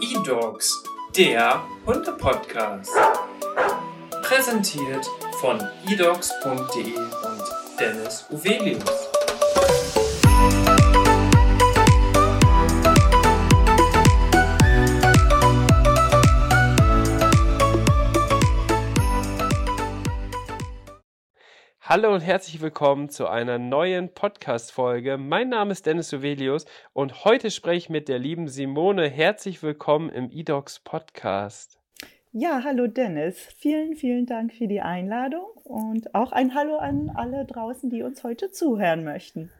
E-Dogs, der Hunde-Podcast. Präsentiert von edogs.de und Dennis Uvelius. Hallo und herzlich willkommen zu einer neuen Podcast-Folge. Mein Name ist Dennis Suvelius und heute spreche ich mit der lieben Simone. Herzlich willkommen im eDocs Podcast. Ja, hallo Dennis. Vielen, vielen Dank für die Einladung und auch ein Hallo an alle draußen, die uns heute zuhören möchten.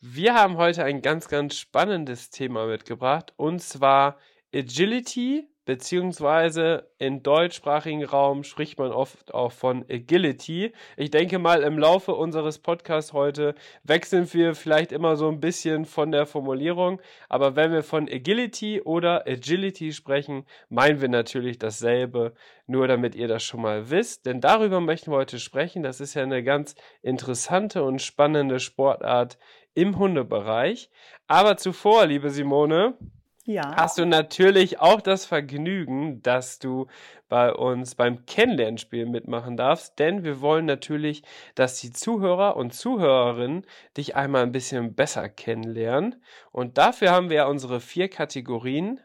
Wir haben heute ein ganz, ganz spannendes Thema mitgebracht und zwar Agility beziehungsweise im deutschsprachigen Raum spricht man oft auch von Agility. Ich denke mal, im Laufe unseres Podcasts heute wechseln wir vielleicht immer so ein bisschen von der Formulierung, aber wenn wir von Agility oder Agility sprechen, meinen wir natürlich dasselbe, nur damit ihr das schon mal wisst, denn darüber möchten wir heute sprechen. Das ist ja eine ganz interessante und spannende Sportart im Hundebereich. Aber zuvor, liebe Simone, ja. hast du natürlich auch das Vergnügen, dass du bei uns beim Kennenlernspiel mitmachen darfst, denn wir wollen natürlich, dass die Zuhörer und Zuhörerinnen dich einmal ein bisschen besser kennenlernen. Und dafür haben wir unsere vier Kategorien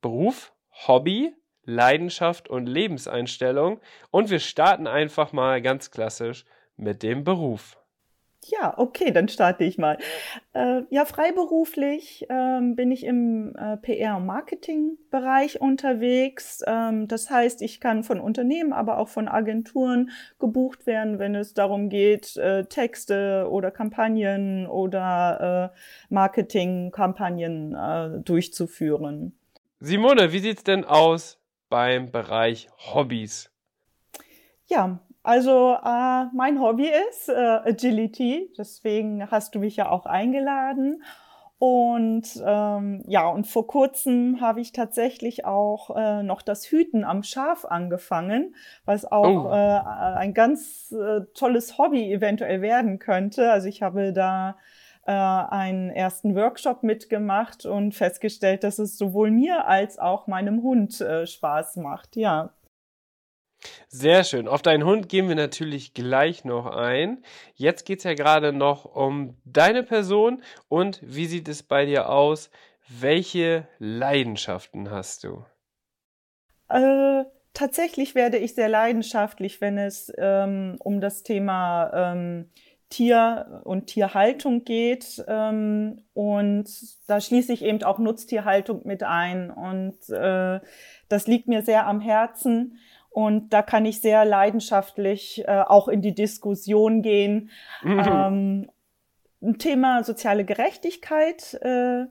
Beruf, Hobby, Leidenschaft und Lebenseinstellung. Und wir starten einfach mal ganz klassisch mit dem Beruf. Ja, okay, dann starte ich mal. Äh, ja, freiberuflich ähm, bin ich im äh, PR- und Marketingbereich unterwegs. Ähm, das heißt, ich kann von Unternehmen, aber auch von Agenturen gebucht werden, wenn es darum geht, äh, Texte oder Kampagnen oder äh, Marketingkampagnen äh, durchzuführen. Simone, wie sieht's denn aus beim Bereich Hobbys? Ja, also äh, mein Hobby ist äh, Agility, deswegen hast du mich ja auch eingeladen. Und ähm, ja, und vor kurzem habe ich tatsächlich auch äh, noch das Hüten am Schaf angefangen, was auch oh. äh, ein ganz äh, tolles Hobby eventuell werden könnte. Also ich habe da äh, einen ersten Workshop mitgemacht und festgestellt, dass es sowohl mir als auch meinem Hund äh, Spaß macht. Ja. Sehr schön. Auf deinen Hund gehen wir natürlich gleich noch ein. Jetzt geht es ja gerade noch um deine Person und wie sieht es bei dir aus? Welche Leidenschaften hast du? Äh, tatsächlich werde ich sehr leidenschaftlich, wenn es ähm, um das Thema ähm, Tier- und Tierhaltung geht. Ähm, und da schließe ich eben auch Nutztierhaltung mit ein. Und äh, das liegt mir sehr am Herzen. Und da kann ich sehr leidenschaftlich äh, auch in die Diskussion gehen. Mhm. Ähm, ein Thema soziale Gerechtigkeit äh,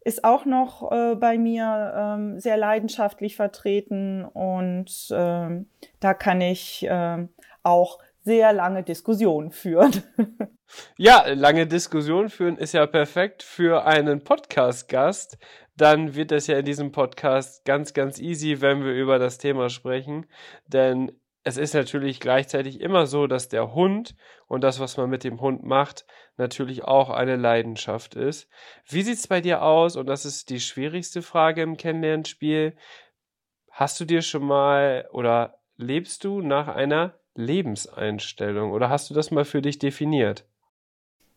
ist auch noch äh, bei mir ähm, sehr leidenschaftlich vertreten und ähm, da kann ich äh, auch sehr lange Diskussionen führen. ja, lange Diskussionen führen ist ja perfekt für einen Podcast-Gast, dann wird das ja in diesem Podcast ganz, ganz easy, wenn wir über das Thema sprechen. Denn es ist natürlich gleichzeitig immer so, dass der Hund und das, was man mit dem Hund macht, natürlich auch eine Leidenschaft ist. Wie sieht es bei dir aus? Und das ist die schwierigste Frage im Kennenlernspiel. Hast du dir schon mal oder lebst du nach einer Lebenseinstellung oder hast du das mal für dich definiert?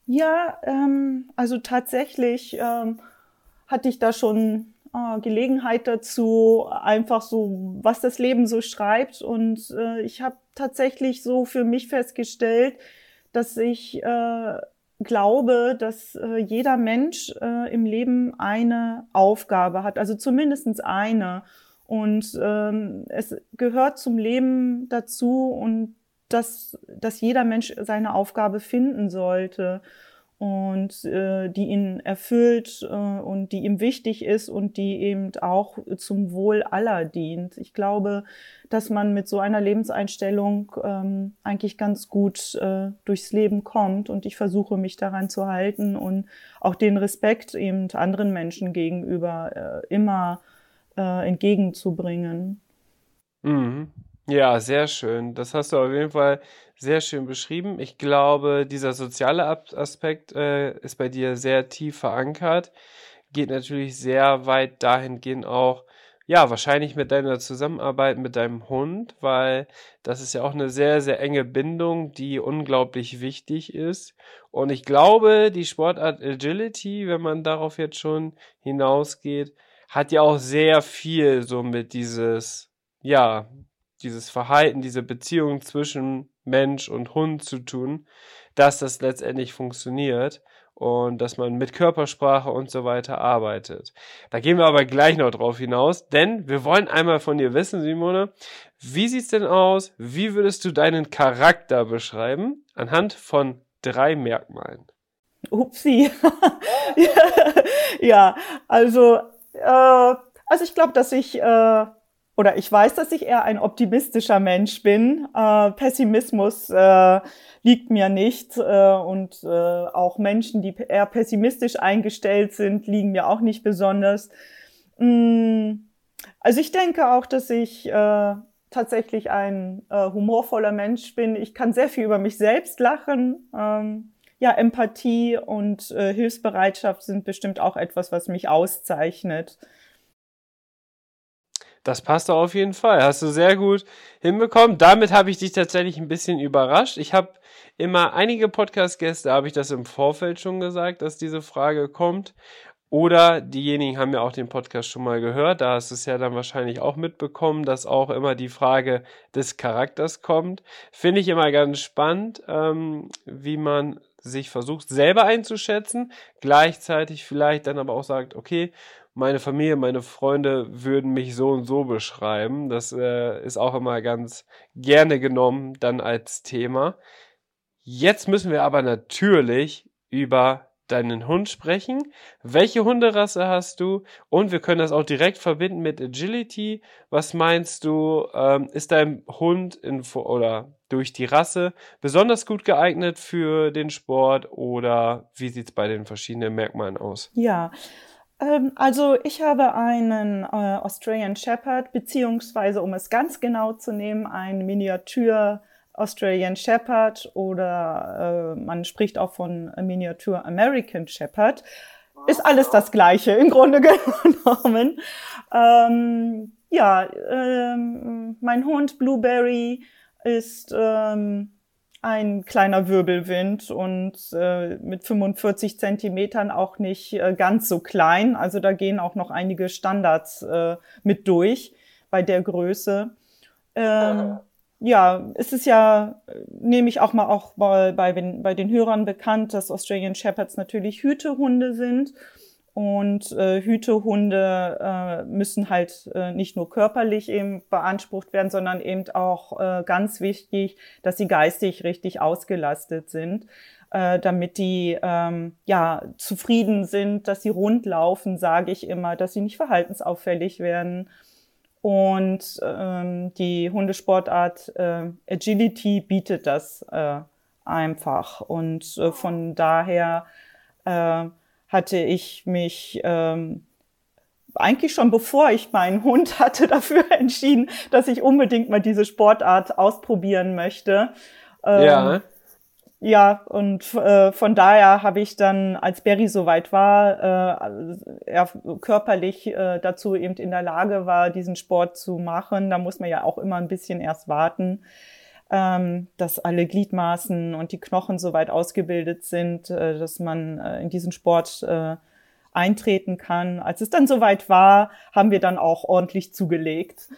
Ja, ähm, also tatsächlich ähm, hatte ich da schon äh, Gelegenheit dazu, einfach so, was das Leben so schreibt. Und äh, ich habe tatsächlich so für mich festgestellt, dass ich äh, glaube, dass äh, jeder Mensch äh, im Leben eine Aufgabe hat, also zumindestens eine. Und ähm, es gehört zum Leben dazu und dass, dass jeder Mensch seine Aufgabe finden sollte und äh, die ihn erfüllt äh, und die ihm wichtig ist und die eben auch zum Wohl aller dient. Ich glaube, dass man mit so einer Lebenseinstellung ähm, eigentlich ganz gut äh, durchs Leben kommt und ich versuche mich daran zu halten und auch den Respekt eben anderen Menschen gegenüber äh, immer äh, entgegenzubringen. Mhm. Ja, sehr schön. Das hast du auf jeden Fall sehr schön beschrieben. Ich glaube, dieser soziale Aspekt äh, ist bei dir sehr tief verankert. geht natürlich sehr weit dahingehend auch, ja, wahrscheinlich mit deiner Zusammenarbeit mit deinem Hund, weil das ist ja auch eine sehr, sehr enge Bindung, die unglaublich wichtig ist. Und ich glaube, die Sportart Agility, wenn man darauf jetzt schon hinausgeht, hat ja auch sehr viel so mit dieses, ja, dieses Verhalten, diese Beziehung zwischen Mensch und Hund zu tun, dass das letztendlich funktioniert und dass man mit Körpersprache und so weiter arbeitet. Da gehen wir aber gleich noch drauf hinaus, denn wir wollen einmal von dir wissen, Simone, wie sieht's denn aus? Wie würdest du deinen Charakter beschreiben anhand von drei Merkmalen? Upsi. ja, also, äh, also ich glaube, dass ich äh, oder ich weiß, dass ich eher ein optimistischer Mensch bin. Äh, Pessimismus äh, liegt mir nicht äh, und äh, auch Menschen, die eher pessimistisch eingestellt sind, liegen mir auch nicht besonders. Mm, also ich denke auch, dass ich äh, tatsächlich ein äh, humorvoller Mensch bin. Ich kann sehr viel über mich selbst lachen. Ähm, ja, Empathie und äh, Hilfsbereitschaft sind bestimmt auch etwas, was mich auszeichnet. Das passt doch auf jeden Fall. Hast du sehr gut hinbekommen. Damit habe ich dich tatsächlich ein bisschen überrascht. Ich habe immer einige Podcast-Gäste, habe ich das im Vorfeld schon gesagt, dass diese Frage kommt. Oder diejenigen haben ja auch den Podcast schon mal gehört. Da hast du es ja dann wahrscheinlich auch mitbekommen, dass auch immer die Frage des Charakters kommt. Finde ich immer ganz spannend, ähm, wie man sich versucht selber einzuschätzen, gleichzeitig vielleicht dann aber auch sagt, okay, meine Familie, meine Freunde würden mich so und so beschreiben. Das äh, ist auch immer ganz gerne genommen dann als Thema. Jetzt müssen wir aber natürlich über deinen Hund sprechen. Welche Hunderasse hast du? Und wir können das auch direkt verbinden mit Agility. Was meinst du? Ähm, ist dein Hund in, oder durch die Rasse besonders gut geeignet für den Sport oder wie sieht's bei den verschiedenen Merkmalen aus? Ja, ähm, also ich habe einen äh, Australian Shepherd, beziehungsweise um es ganz genau zu nehmen, ein Miniatur Australian Shepherd oder äh, man spricht auch von Miniatur American Shepherd. Ist alles das Gleiche im Grunde genommen. Ähm, ja, ähm, mein Hund Blueberry ist ähm, ein kleiner Wirbelwind und äh, mit 45 Zentimetern auch nicht äh, ganz so klein. Also da gehen auch noch einige Standards äh, mit durch bei der Größe. Ähm, ja, es ist ja, nehme ich auch mal auch bei, bei, bei den Hörern bekannt, dass Australian Shepherds natürlich Hütehunde sind. Und äh, Hütehunde äh, müssen halt äh, nicht nur körperlich eben beansprucht werden, sondern eben auch äh, ganz wichtig, dass sie geistig richtig ausgelastet sind, äh, damit die ähm, ja zufrieden sind, dass sie rund laufen, sage ich immer, dass sie nicht verhaltensauffällig werden. Und ähm, die Hundesportart äh, Agility bietet das äh, einfach. Und äh, von daher äh, hatte ich mich ähm, eigentlich schon bevor ich meinen Hund hatte, dafür entschieden, dass ich unbedingt mal diese Sportart ausprobieren möchte. Ähm, ja. Ja, und äh, von daher habe ich dann, als Barry soweit war, äh, er körperlich äh, dazu eben in der Lage war, diesen Sport zu machen. Da muss man ja auch immer ein bisschen erst warten ähm, dass alle Gliedmaßen und die Knochen so weit ausgebildet sind, äh, dass man äh, in diesen Sport äh, eintreten kann. Als es dann soweit war, haben wir dann auch ordentlich zugelegt.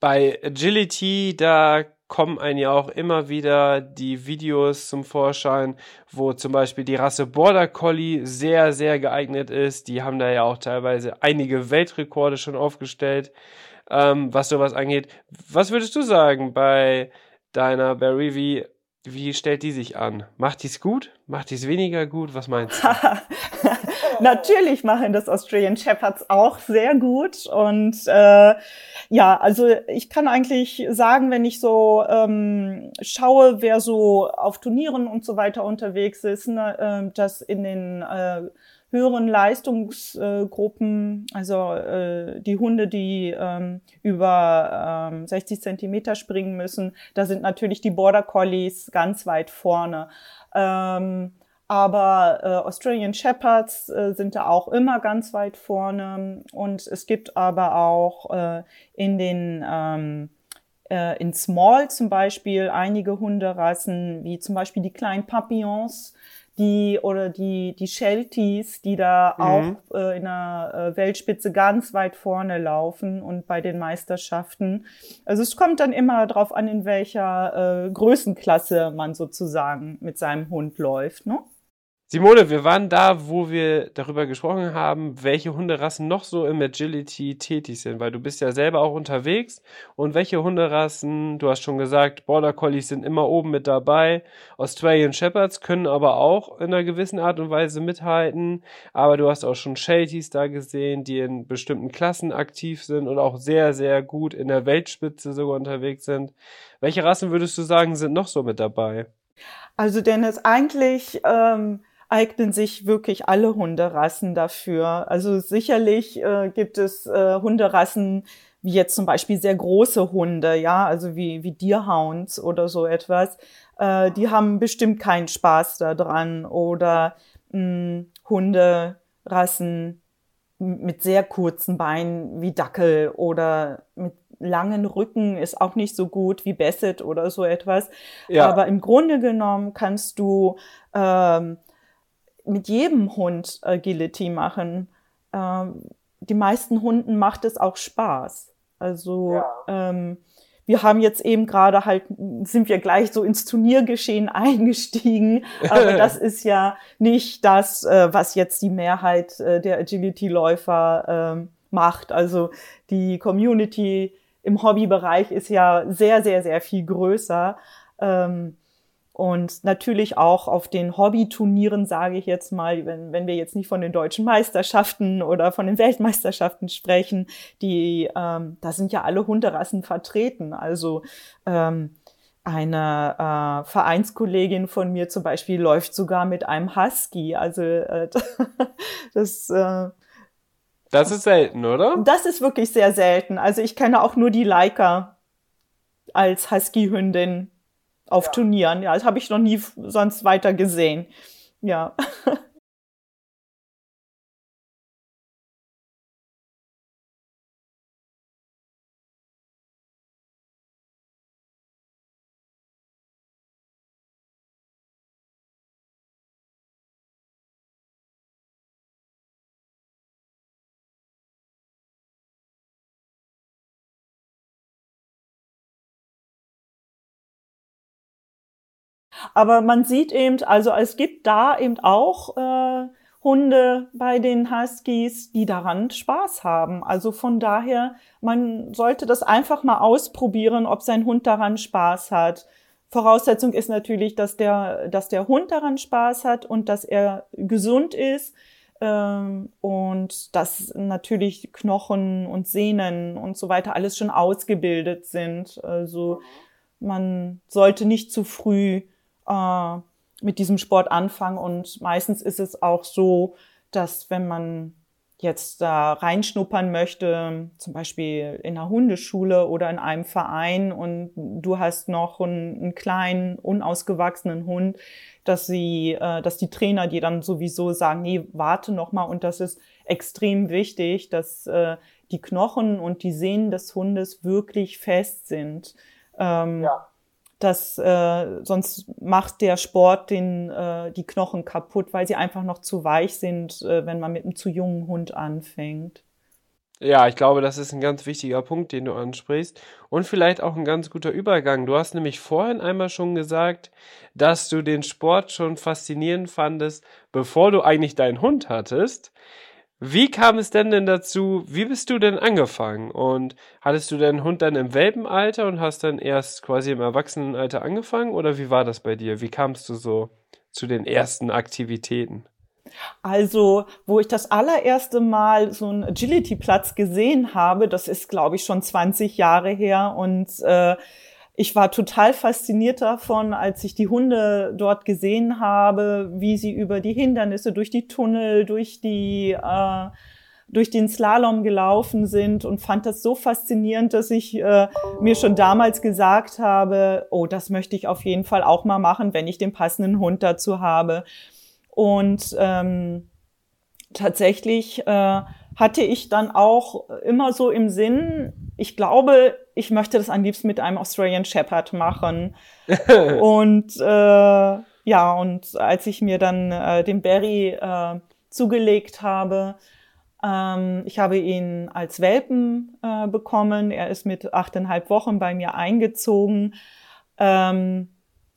Bei Agility, da kommen einem ja auch immer wieder die Videos zum Vorschein, wo zum Beispiel die Rasse Border Collie sehr, sehr geeignet ist. Die haben da ja auch teilweise einige Weltrekorde schon aufgestellt ähm, was sowas angeht. Was würdest du sagen bei deiner Barry? Wie, wie stellt die sich an? Macht die es gut? Macht die es weniger gut? Was meinst du? Natürlich machen das Australian Shepherds auch sehr gut. Und äh, ja, also ich kann eigentlich sagen, wenn ich so ähm, schaue, wer so auf Turnieren und so weiter unterwegs ist, ne, äh, dass in den äh, höheren Leistungsgruppen, also äh, die Hunde, die ähm, über ähm, 60 Zentimeter springen müssen, da sind natürlich die Border Collies ganz weit vorne. Ähm, Aber äh, Australian Shepherds äh, sind da auch immer ganz weit vorne. Und es gibt aber auch äh, in den ähm, äh, in Small zum Beispiel einige Hunderassen, wie zum Beispiel die kleinen Papillons, die oder die die Shelties, die da mhm. auch äh, in der äh, Weltspitze ganz weit vorne laufen und bei den Meisterschaften. Also es kommt dann immer darauf an, in welcher äh, Größenklasse man sozusagen mit seinem Hund läuft, ne? Simone, wir waren da, wo wir darüber gesprochen haben, welche Hunderassen noch so im Agility tätig sind, weil du bist ja selber auch unterwegs und welche Hunderassen, du hast schon gesagt, Border Collies sind immer oben mit dabei, Australian Shepherds können aber auch in einer gewissen Art und Weise mithalten, aber du hast auch schon Shelties da gesehen, die in bestimmten Klassen aktiv sind und auch sehr, sehr gut in der Weltspitze sogar unterwegs sind. Welche Rassen würdest du sagen, sind noch so mit dabei? Also Dennis, eigentlich ähm, eignen sich wirklich alle Hunderassen dafür. Also sicherlich äh, gibt es äh, Hunderassen, wie jetzt zum Beispiel sehr große Hunde, ja, also wie, wie Deerhounds oder so etwas. Äh, die haben bestimmt keinen Spaß daran. Oder mh, hm, Hunderassen mit sehr kurzen Beinen wie Dackel oder mit langen Rücken ist auch nicht so gut wie Basset oder so etwas. Ja. Aber im Grunde genommen kannst du ähm, mit jedem Hund Agility machen. Ähm, die meisten Hunden macht es auch Spaß. Also ja. ähm, wir haben jetzt eben gerade halt, sind wir gleich so ins Turniergeschehen eingestiegen. Aber das ist ja nicht das, äh, was jetzt die Mehrheit äh, der Agility-Läufer äh, macht. Also die Community im Hobbybereich ist ja sehr, sehr, sehr viel größer. Ähm, und natürlich auch auf den Hobbyturnieren, sage ich jetzt mal, wenn, wenn wir jetzt nicht von den deutschen Meisterschaften oder von den Weltmeisterschaften sprechen, die, ähm, da sind ja alle Hunderassen vertreten. Also ähm, eine äh, Vereinskollegin von mir zum Beispiel läuft sogar mit einem Husky. Also äh, das äh, das ist selten, oder? Das ist wirklich sehr selten. Also ich kenne auch nur die Leica als Husky-Hündin auf ja. Turnieren. Ja, das habe ich noch nie sonst weiter gesehen. Ja. Aber man sieht eben, also es gibt da eben auch äh, Hunde bei den Huskies, die daran Spaß haben. Also von daher, man sollte das einfach mal ausprobieren, ob sein Hund daran Spaß hat. Voraussetzung ist natürlich, dass der, dass der Hund daran Spaß hat und dass er gesund ist ähm, und dass natürlich Knochen und Sehnen und so weiter alles schon ausgebildet sind. Also man sollte nicht zu früh äh, mit diesem Sport anfangen. Und meistens ist es auch so, dass wenn man jetzt da reinschnuppern möchte, zum Beispiel in einer Hundeschule oder in einem Verein und du hast noch einen, einen kleinen, unausgewachsenen Hund, dass sie, äh, dass die Trainer dir dann sowieso sagen, nee, warte noch mal und das ist extrem wichtig, dass äh, die Knochen und die Sehnen des Hundes wirklich fest sind. Ähm, ja das äh, sonst macht der Sport den äh, die Knochen kaputt, weil sie einfach noch zu weich sind, äh, wenn man mit einem zu jungen Hund anfängt. Ja, ich glaube, das ist ein ganz wichtiger Punkt, den du ansprichst. Und vielleicht auch ein ganz guter Übergang. Du hast nämlich vorhin einmal schon gesagt, dass du den Sport schon faszinierend fandest, bevor du eigentlich deinen Hund hattest. Wie kam es denn denn dazu? Wie bist du denn angefangen? Und hattest du deinen Hund dann im Welpenalter und hast dann erst quasi im Erwachsenenalter angefangen? Oder wie war das bei dir? Wie kamst du so zu den ersten Aktivitäten? Also, wo ich das allererste Mal so einen Agility-Platz gesehen habe, das ist, glaube ich, schon 20 Jahre her und äh, ich war total fasziniert davon, als ich die Hunde dort gesehen habe, wie sie über die Hindernisse, durch die Tunnel, durch die äh, durch den Slalom gelaufen sind und fand das so faszinierend, dass ich äh, mir schon damals gesagt habe, oh, das möchte ich auf jeden Fall auch mal machen, wenn ich den passenden Hund dazu habe. Und ähm, tatsächlich äh, hatte ich dann auch immer so im Sinn, ich glaube, ich möchte das am liebsten mit einem Australian Shepherd machen. und äh, ja, und als ich mir dann äh, den Barry äh, zugelegt habe, ähm, ich habe ihn als Welpen äh, bekommen. Er ist mit achteinhalb Wochen bei mir eingezogen. Ähm,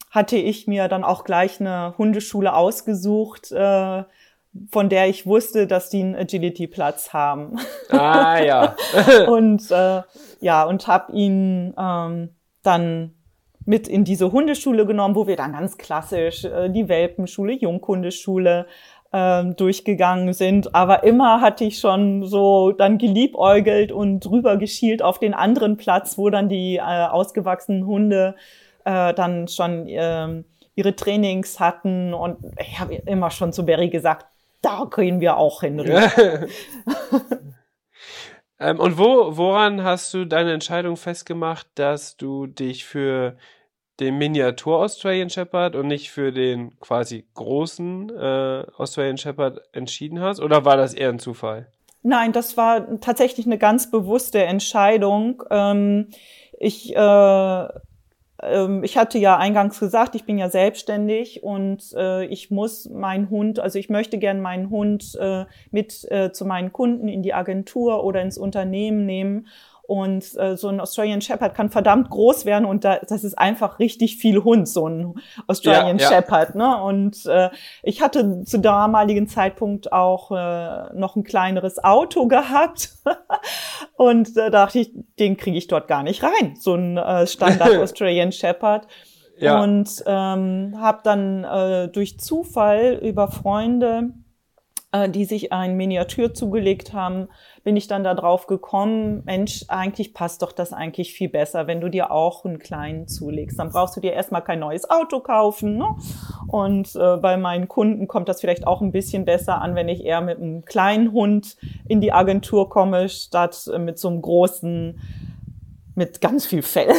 hatte ich mir dann auch gleich eine Hundeschule ausgesucht, äh, von der ich wusste, dass die einen Agility-Platz haben. Ah ja. und äh, ja, und habe ihn ähm, dann mit in diese Hundeschule genommen, wo wir dann ganz klassisch äh, die Welpenschule, Junghundeschule ähm, durchgegangen sind. Aber immer hatte ich schon so dann geliebäugelt und drüber geschielt auf den anderen Platz, wo dann die äh, ausgewachsenen Hunde äh, dann schon äh, ihre Trainings hatten. Und ich habe immer schon zu Berry gesagt, da gehen wir auch hin. ähm, und wo, woran hast du deine Entscheidung festgemacht, dass du dich für den Miniatur Australian Shepherd und nicht für den quasi großen äh, Australian Shepherd entschieden hast? Oder war das eher ein Zufall? Nein, das war tatsächlich eine ganz bewusste Entscheidung. Ähm, ich äh, ich hatte ja eingangs gesagt, ich bin ja selbstständig und äh, ich muss meinen Hund, also ich möchte gern meinen Hund äh, mit äh, zu meinen Kunden in die Agentur oder ins Unternehmen nehmen. Und äh, so ein Australian Shepherd kann verdammt groß werden und da, das ist einfach richtig viel Hund, so ein Australian ja, Shepherd. Ja. Ne? Und äh, ich hatte zu damaligen Zeitpunkt auch äh, noch ein kleineres Auto gehabt und da dachte ich, den kriege ich dort gar nicht rein, so ein äh, Standard Australian Shepherd. Ja. Und ähm, habe dann äh, durch Zufall über Freunde äh, die sich ein Miniatur zugelegt haben, bin ich dann da drauf gekommen, Mensch, eigentlich passt doch das eigentlich viel besser, wenn du dir auch einen kleinen zulegst. Dann brauchst du dir erstmal kein neues Auto kaufen. Ne? Und äh, bei meinen Kunden kommt das vielleicht auch ein bisschen besser an, wenn ich eher mit einem kleinen Hund in die Agentur komme, statt äh, mit so einem großen mit ganz viel Fell.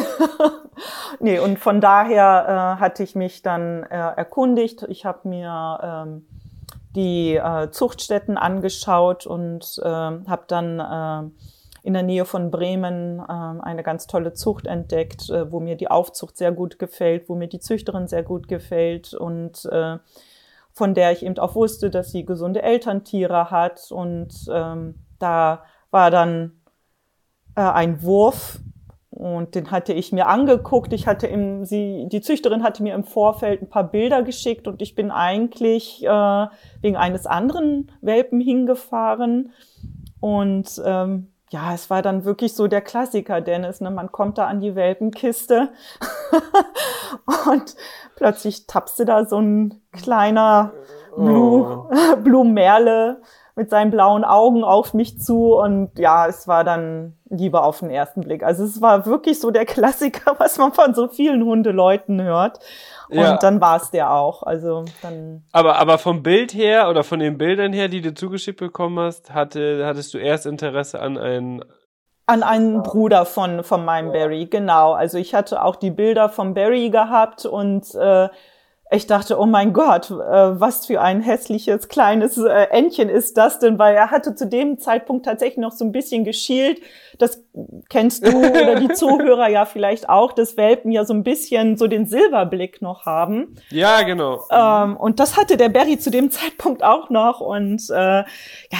nee, und von daher äh, hatte ich mich dann äh, erkundigt. Ich habe mir ähm, die äh, Zuchtstätten angeschaut und äh, habe dann äh, in der Nähe von Bremen äh, eine ganz tolle Zucht entdeckt, äh, wo mir die Aufzucht sehr gut gefällt, wo mir die Züchterin sehr gut gefällt und äh, von der ich eben auch wusste, dass sie gesunde Elterntiere hat. Und ähm, da war dann äh, ein Wurf und den hatte ich mir angeguckt. Ich hatte im, sie, die Züchterin hatte mir im Vorfeld ein paar Bilder geschickt und ich bin eigentlich äh, wegen eines anderen Welpen hingefahren. Und ähm, ja, es war dann wirklich so der Klassiker, Dennis. Ne? Man kommt da an die Welpenkiste und plötzlich tapste da so ein kleiner Blue, oh. Blue Merle mit seinen blauen Augen auf mich zu und ja, es war dann Liebe auf den ersten Blick. Also es war wirklich so der Klassiker, was man von so vielen Hundeleuten hört. Und ja. dann war es der auch. Also dann. Aber, aber vom Bild her oder von den Bildern her, die du zugeschickt bekommen hast, hatte, hattest du erst Interesse an einen an einen Bruder von, von meinem Barry, genau. Also ich hatte auch die Bilder vom Barry gehabt und äh, ich dachte, oh mein Gott, äh, was für ein hässliches kleines äh, Entchen ist das denn? Weil er hatte zu dem Zeitpunkt tatsächlich noch so ein bisschen geschielt. Das kennst du oder die Zuhörer ja vielleicht auch, dass Welpen ja so ein bisschen so den Silberblick noch haben. Ja, genau. Ähm, und das hatte der Barry zu dem Zeitpunkt auch noch. Und äh, ja,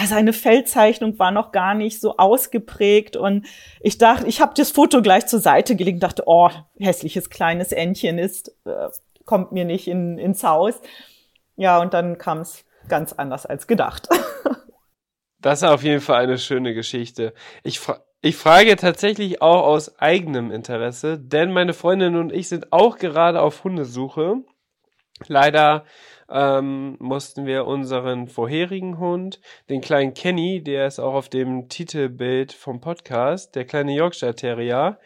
seine Feldzeichnung war noch gar nicht so ausgeprägt. Und ich dachte, ich habe das Foto gleich zur Seite gelegt, dachte, oh, hässliches kleines Entchen ist. Äh, kommt mir nicht in, ins Haus. Ja, und dann kam es ganz anders als gedacht. Das ist auf jeden Fall eine schöne Geschichte. Ich, fra ich frage tatsächlich auch aus eigenem Interesse, denn meine Freundin und ich sind auch gerade auf Hundesuche. Leider ähm, mussten wir unseren vorherigen Hund, den kleinen Kenny, der ist auch auf dem Titelbild vom Podcast, der kleine Yorkshire Terrier,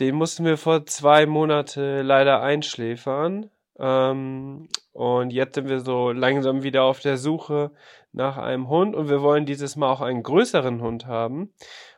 den mussten wir vor zwei Monate leider einschläfern. Ähm, und jetzt sind wir so langsam wieder auf der Suche nach einem Hund und wir wollen dieses Mal auch einen größeren Hund haben.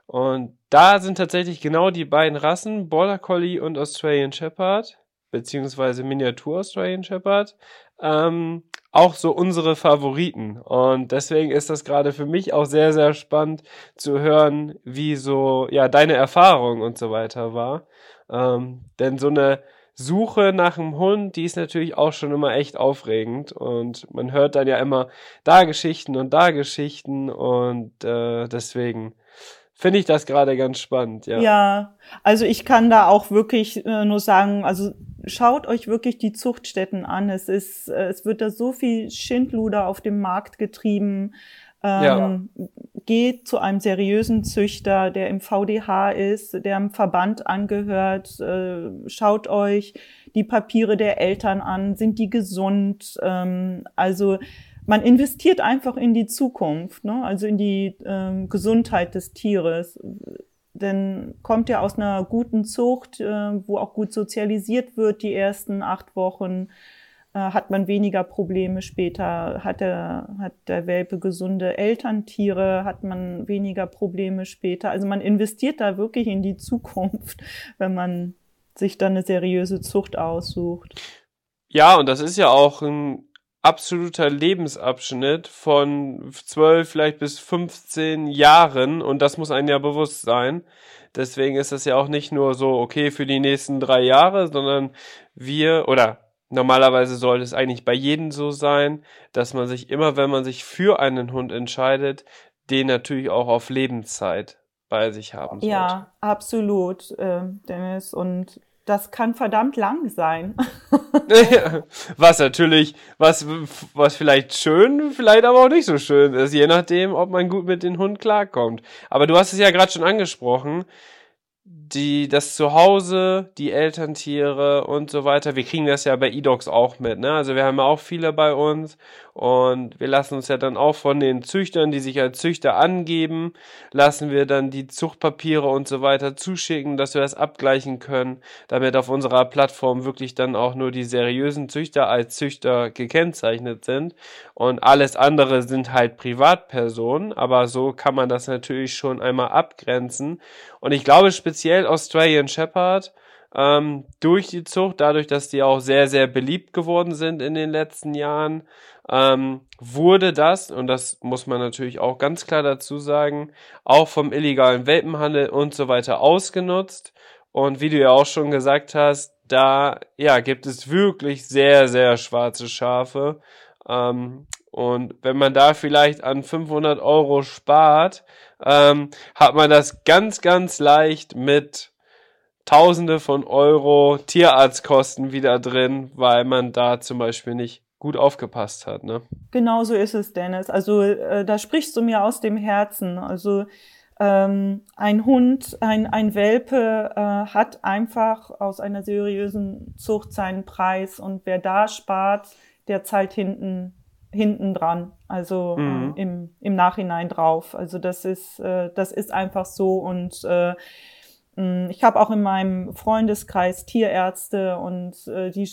Und da sind tatsächlich genau die beiden Rassen, Border Collie und Australian Shepherd, beziehungsweise Miniatur Australian Shepherd, ähm, auch so unsere Favoriten. Und deswegen ist das gerade für mich auch sehr, sehr spannend zu hören, wie so, ja, deine Erfahrung und so weiter war. Ähm, denn so eine Suche nach einem Hund, die ist natürlich auch schon immer echt aufregend. Und man hört dann ja immer da Geschichten und da Geschichten. Und äh, deswegen finde ich das gerade ganz spannend, ja. Ja, also ich kann da auch wirklich äh, nur sagen, also schaut euch wirklich die Zuchtstätten an. Es ist, äh, es wird da so viel Schindluder auf dem Markt getrieben. Ähm, ja. Geht zu einem seriösen Züchter, der im VDH ist, der im Verband angehört. Äh, schaut euch die Papiere der Eltern an. Sind die gesund? Ähm, also man investiert einfach in die Zukunft, ne? also in die ähm, Gesundheit des Tieres. Denn kommt er aus einer guten Zucht, äh, wo auch gut sozialisiert wird, die ersten acht Wochen, hat man weniger Probleme später. Hat der, hat der Welpe gesunde Elterntiere, hat man weniger Probleme später. Also man investiert da wirklich in die Zukunft, wenn man sich dann eine seriöse Zucht aussucht. Ja, und das ist ja auch ein absoluter Lebensabschnitt von zwölf, vielleicht bis 15 Jahren und das muss einem ja bewusst sein. Deswegen ist das ja auch nicht nur so, okay, für die nächsten drei Jahre, sondern wir oder normalerweise sollte es eigentlich bei jedem so sein, dass man sich immer, wenn man sich für einen Hund entscheidet, den natürlich auch auf Lebenszeit bei sich haben sollte. Ja, absolut, äh, Dennis. Und das kann verdammt lang sein. was natürlich, was, was vielleicht schön, vielleicht aber auch nicht so schön ist, je nachdem, ob man gut mit dem Hund klarkommt. Aber du hast es ja gerade schon angesprochen, die, das Zuhause, die Elterntiere und so weiter. Wir kriegen das ja bei eDogs auch mit, ne? Also wir haben ja auch viele bei uns und wir lassen uns ja dann auch von den Züchtern, die sich als Züchter angeben, lassen wir dann die Zuchtpapiere und so weiter zuschicken, dass wir das abgleichen können, damit auf unserer Plattform wirklich dann auch nur die seriösen Züchter als Züchter gekennzeichnet sind. Und alles andere sind halt Privatpersonen, aber so kann man das natürlich schon einmal abgrenzen. Und ich glaube speziell Australian Shepherd ähm, durch die Zucht, dadurch, dass die auch sehr, sehr beliebt geworden sind in den letzten Jahren, ähm, wurde das, und das muss man natürlich auch ganz klar dazu sagen, auch vom illegalen Welpenhandel und so weiter ausgenutzt. Und wie du ja auch schon gesagt hast, da ja gibt es wirklich sehr, sehr schwarze Schafe. Ähm, und wenn man da vielleicht an 500 Euro spart, ähm, hat man das ganz, ganz leicht mit Tausende von Euro Tierarztkosten wieder drin, weil man da zum Beispiel nicht gut aufgepasst hat, ne? Genau so ist es, Dennis. Also äh, da sprichst du mir aus dem Herzen. Also ähm, ein Hund, ein, ein Welpe äh, hat einfach aus einer seriösen Zucht seinen Preis und wer da spart, der zahlt hinten hinten dran, also äh, mhm. äh, im, im Nachhinein drauf. Also das ist äh, das ist einfach so und äh, ich habe auch in meinem Freundeskreis Tierärzte und äh, die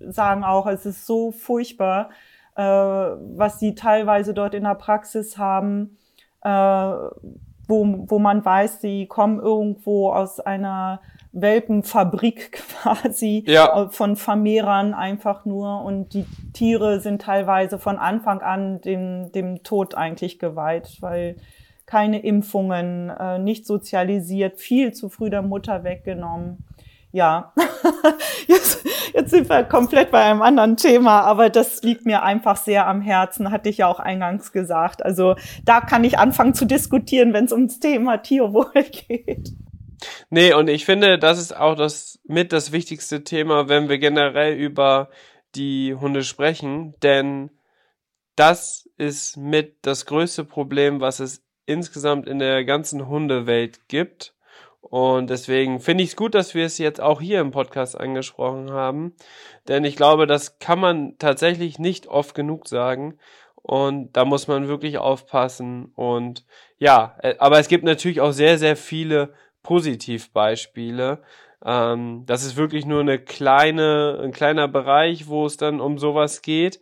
sagen auch, es ist so furchtbar, äh, was sie teilweise dort in der Praxis haben, äh, wo, wo man weiß, sie kommen irgendwo aus einer Welpenfabrik quasi ja. Äh, von Vermehrern einfach nur und die Tiere sind teilweise von Anfang an dem, dem Tod eigentlich geweiht, weil keine Impfungen, äh, nicht sozialisiert, viel zu früh der Mutter weggenommen. Ja, jetzt, jetzt sind wir komplett bei einem anderen Thema, aber das liegt mir einfach sehr am Herzen, hatte ich ja auch eingangs gesagt. Also da kann ich anfangen zu diskutieren, wenn es ums Thema Tierwohl geht. Nee, und ich finde, das ist auch das mit das wichtigste Thema, wenn wir generell über die Hunde sprechen, denn das ist mit das größte Problem, was es insgesamt in der ganzen Hundewelt gibt. Und deswegen finde ich es gut, dass wir es jetzt auch hier im Podcast angesprochen haben. Denn ich glaube, das kann man tatsächlich nicht oft genug sagen. Und da muss man wirklich aufpassen. Und ja, äh, aber es gibt natürlich auch sehr, sehr viele Positivbeispiele. Ähm, das ist wirklich nur eine kleine, ein kleiner Bereich, wo es dann um sowas geht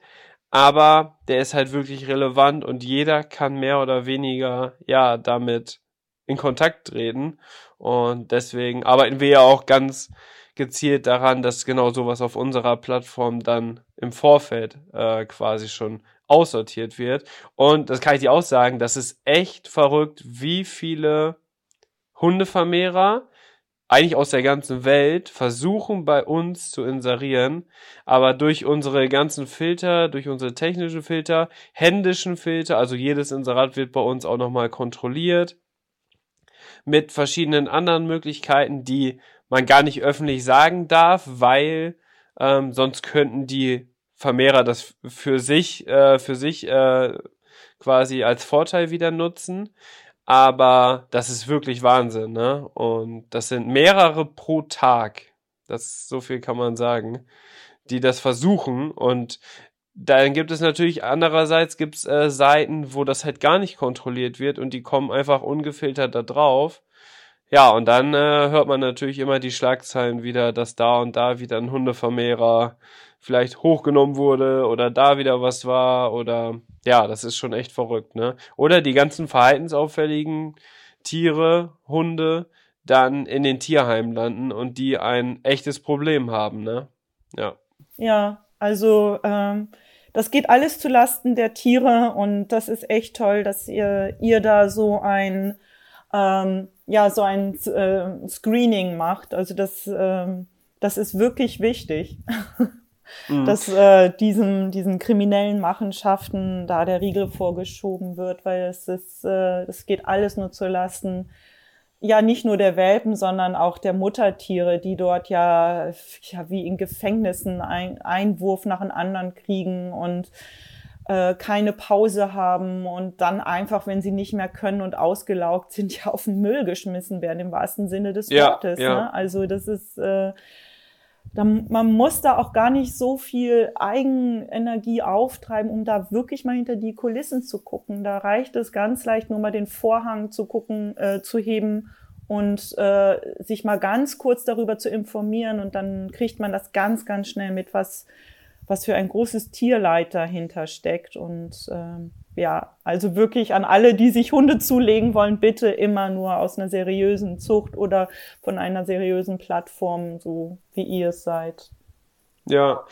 aber der ist halt wirklich relevant und jeder kann mehr oder weniger ja damit in Kontakt treten und deswegen arbeiten wir ja auch ganz gezielt daran, dass genau sowas auf unserer Plattform dann im Vorfeld äh, quasi schon aussortiert wird. Und das kann ich dir auch sagen, das ist echt verrückt, wie viele Hundevermehrer eigentlich aus der ganzen Welt versuchen bei uns zu inserieren, aber durch unsere ganzen Filter, durch unsere technischen Filter, händischen Filter, also jedes Inserat wird bei uns auch nochmal kontrolliert mit verschiedenen anderen Möglichkeiten, die man gar nicht öffentlich sagen darf, weil ähm, sonst könnten die Vermehrer das für sich, äh, für sich äh, quasi als Vorteil wieder nutzen. Aber das ist wirklich Wahnsinn, ne? Und das sind mehrere pro Tag. Das so viel kann man sagen, die das versuchen. Und dann gibt es natürlich andererseits gibt's äh, Seiten, wo das halt gar nicht kontrolliert wird und die kommen einfach ungefiltert da drauf. Ja, und dann äh, hört man natürlich immer die Schlagzeilen wieder, dass da und da wieder ein Hundevermehrer vielleicht hochgenommen wurde oder da wieder was war oder ja, das ist schon echt verrückt, ne? Oder die ganzen verhaltensauffälligen Tiere, Hunde, dann in den Tierheimen landen und die ein echtes Problem haben, ne? Ja. Ja, also ähm, das geht alles zu Lasten der Tiere und das ist echt toll, dass ihr ihr da so ein ähm, ja so ein äh, Screening macht. Also das ähm, das ist wirklich wichtig. mhm. dass äh, diesen, diesen kriminellen Machenschaften da der Riegel vorgeschoben wird, weil es ist, äh, es geht alles nur zu Lasten ja nicht nur der Welpen, sondern auch der Muttertiere, die dort ja, ja wie in Gefängnissen ein Einwurf nach einem anderen kriegen und äh, keine Pause haben und dann einfach, wenn sie nicht mehr können und ausgelaugt sind, ja auf den Müll geschmissen werden, im wahrsten Sinne des ja, Wortes. Ja. Ne? Also das ist äh, da, man muss da auch gar nicht so viel Eigenenergie auftreiben, um da wirklich mal hinter die Kulissen zu gucken. Da reicht es ganz leicht, nur mal den Vorhang zu gucken, äh, zu heben und äh, sich mal ganz kurz darüber zu informieren und dann kriegt man das ganz, ganz schnell mit, was, was für ein großes Tierleid dahinter steckt und ähm, ja, also wirklich an alle, die sich Hunde zulegen wollen, bitte immer nur aus einer seriösen Zucht oder von einer seriösen Plattform, so wie ihr es seid. Ja,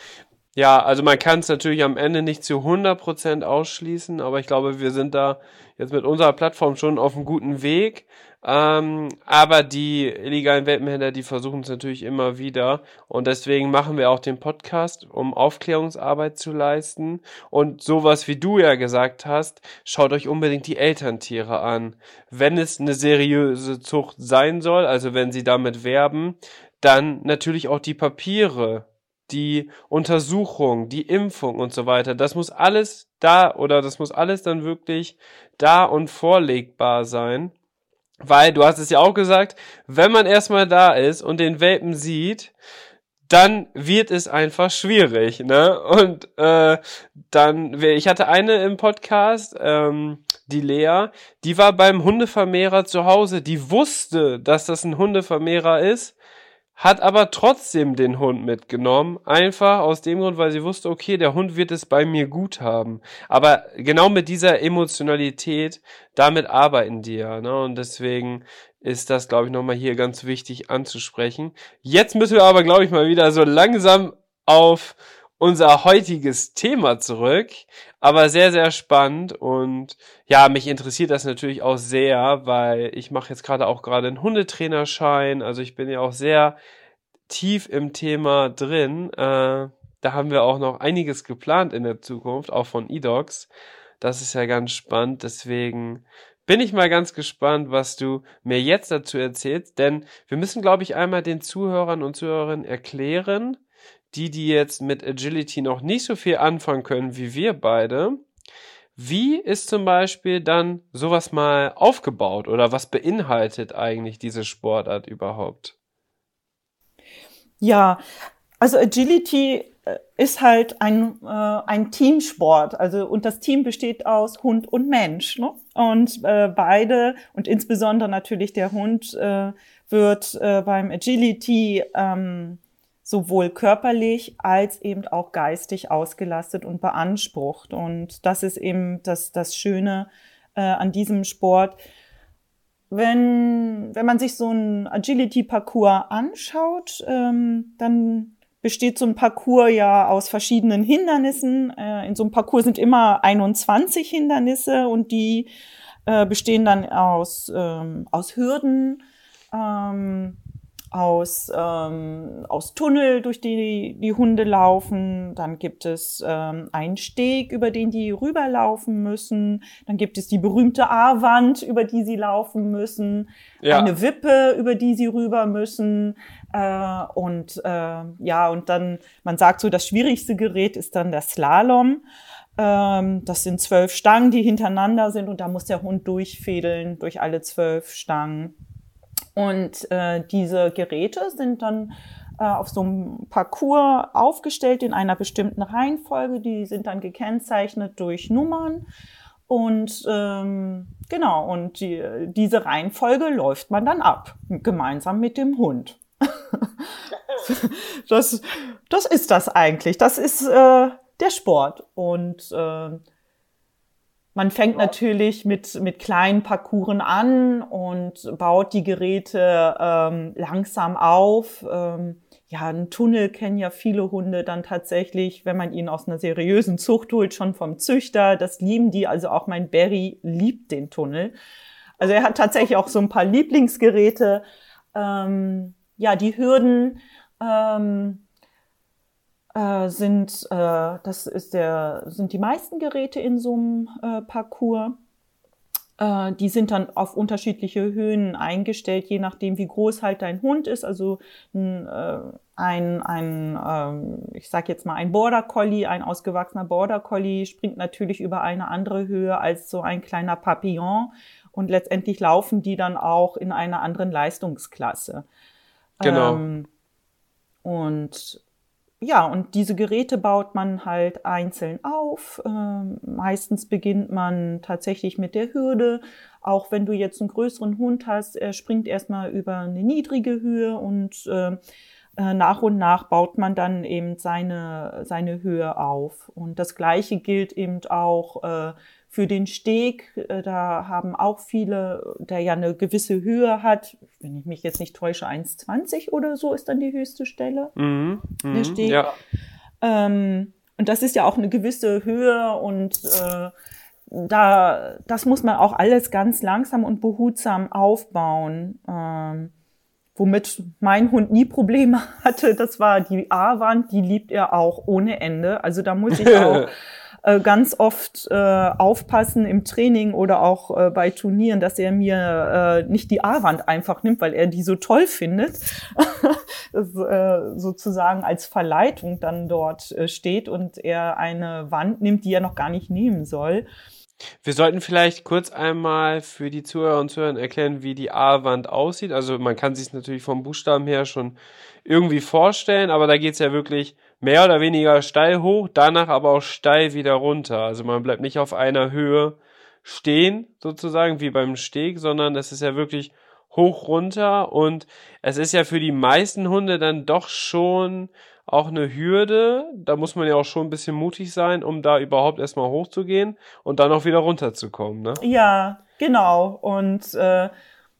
ja, also man kann es natürlich am Ende nicht zu 100% ausschließen, aber ich glaube, wir sind da jetzt mit unserer Plattform schon auf einem guten Weg. Ähm, aber die illegalen Welpenhändler, die versuchen es natürlich immer wieder. Und deswegen machen wir auch den Podcast, um Aufklärungsarbeit zu leisten. Und sowas wie du ja gesagt hast, schaut euch unbedingt die Elterntiere an. Wenn es eine seriöse Zucht sein soll, also wenn sie damit werben, dann natürlich auch die Papiere die Untersuchung, die Impfung und so weiter, das muss alles da oder das muss alles dann wirklich da und vorlegbar sein. Weil, du hast es ja auch gesagt, wenn man erstmal da ist und den Welpen sieht, dann wird es einfach schwierig, ne? Und äh, dann, ich hatte eine im Podcast, ähm, die Lea, die war beim Hundevermehrer zu Hause, die wusste, dass das ein Hundevermehrer ist, hat aber trotzdem den Hund mitgenommen, einfach aus dem Grund, weil sie wusste, okay, der Hund wird es bei mir gut haben. Aber genau mit dieser Emotionalität, damit arbeiten die ja, ne? Und deswegen ist das, glaube ich, nochmal hier ganz wichtig anzusprechen. Jetzt müssen wir aber, glaube ich, mal wieder so langsam auf unser heutiges Thema zurück. Aber sehr, sehr spannend und ja, mich interessiert das natürlich auch sehr, weil ich mache jetzt gerade auch gerade einen Hundetrainerschein. Also ich bin ja auch sehr tief im Thema drin. Äh, da haben wir auch noch einiges geplant in der Zukunft, auch von eDocs. Das ist ja ganz spannend. Deswegen bin ich mal ganz gespannt, was du mir jetzt dazu erzählst. Denn wir müssen, glaube ich, einmal den Zuhörern und Zuhörerinnen erklären, die, die jetzt mit Agility noch nicht so viel anfangen können wie wir beide, wie ist zum Beispiel dann sowas mal aufgebaut oder was beinhaltet eigentlich diese Sportart überhaupt? Ja, also Agility äh, ist halt ein, äh, ein Teamsport. Also, und das Team besteht aus Hund und Mensch. Ne? Und äh, beide und insbesondere natürlich der Hund äh, wird äh, beim Agility ähm, sowohl körperlich als eben auch geistig ausgelastet und beansprucht. Und das ist eben das, das Schöne äh, an diesem Sport. wenn, wenn man sich so ein Agility-Parcours anschaut, ähm, dann besteht so ein Parcours ja aus verschiedenen Hindernissen. Äh, in so einem Parcours sind immer 21 Hindernisse und die äh, bestehen dann aus, ähm, aus Hürden, ähm, aus, ähm, aus Tunnel, durch die die Hunde laufen. Dann gibt es ähm, einen Steg, über den die rüberlaufen müssen. Dann gibt es die berühmte A-Wand, über die sie laufen müssen. Ja. Eine Wippe, über die sie rüber müssen. Äh, und äh, ja, und dann, man sagt so, das schwierigste Gerät ist dann der Slalom. Ähm, das sind zwölf Stangen, die hintereinander sind und da muss der Hund durchfädeln durch alle zwölf Stangen. Und äh, diese Geräte sind dann äh, auf so einem Parcours aufgestellt in einer bestimmten Reihenfolge. Die sind dann gekennzeichnet durch Nummern. Und ähm, genau, und die, diese Reihenfolge läuft man dann ab, gemeinsam mit dem Hund. das, das ist das eigentlich. Das ist äh, der Sport. Und äh, man fängt natürlich mit, mit kleinen Parcours an und baut die Geräte ähm, langsam auf. Ähm, ja, einen Tunnel kennen ja viele Hunde dann tatsächlich, wenn man ihn aus einer seriösen Zucht holt, schon vom Züchter. Das lieben die. Also auch mein Barry liebt den Tunnel. Also er hat tatsächlich auch so ein paar Lieblingsgeräte. Ähm, ja, die Hürden. Ähm, äh, sind, äh, das ist der, sind die meisten Geräte in so einem äh, Parcours. Äh, die sind dann auf unterschiedliche Höhen eingestellt, je nachdem, wie groß halt dein Hund ist. Also ein, äh, ein, ein ähm, ich sag jetzt mal, ein Border Collie, ein ausgewachsener Border Collie springt natürlich über eine andere Höhe als so ein kleiner Papillon. Und letztendlich laufen die dann auch in einer anderen Leistungsklasse. Genau. Ähm, und ja, und diese Geräte baut man halt einzeln auf. Ähm, meistens beginnt man tatsächlich mit der Hürde. Auch wenn du jetzt einen größeren Hund hast, er springt erstmal über eine niedrige Höhe und äh, äh, nach und nach baut man dann eben seine, seine Höhe auf. Und das Gleiche gilt eben auch äh, für den Steg, äh, da haben auch viele, der ja eine gewisse Höhe hat, wenn ich mich jetzt nicht täusche, 1,20 oder so ist dann die höchste Stelle. Mhm, der mhm, Steg. Ja. Ähm, und das ist ja auch eine gewisse Höhe und äh, da, das muss man auch alles ganz langsam und behutsam aufbauen. Ähm, womit mein Hund nie Probleme hatte, das war die A-Wand, die liebt er auch ohne Ende. Also da muss ich auch äh, ganz oft äh, aufpassen im Training oder auch äh, bei Turnieren, dass er mir äh, nicht die A-Wand einfach nimmt, weil er die so toll findet, das, äh, sozusagen als Verleitung dann dort äh, steht und er eine Wand nimmt, die er noch gar nicht nehmen soll. Wir sollten vielleicht kurz einmal für die Zuhörer und Zuhörer erklären, wie die A-Wand aussieht. Also man kann sich natürlich vom Buchstaben her schon irgendwie vorstellen, aber da geht's ja wirklich mehr oder weniger steil hoch, danach aber auch steil wieder runter. Also man bleibt nicht auf einer Höhe stehen, sozusagen, wie beim Steg, sondern es ist ja wirklich hoch runter und es ist ja für die meisten Hunde dann doch schon auch eine Hürde. Da muss man ja auch schon ein bisschen mutig sein, um da überhaupt erstmal hochzugehen und dann auch wieder runterzukommen, ne? Ja, genau. Und äh,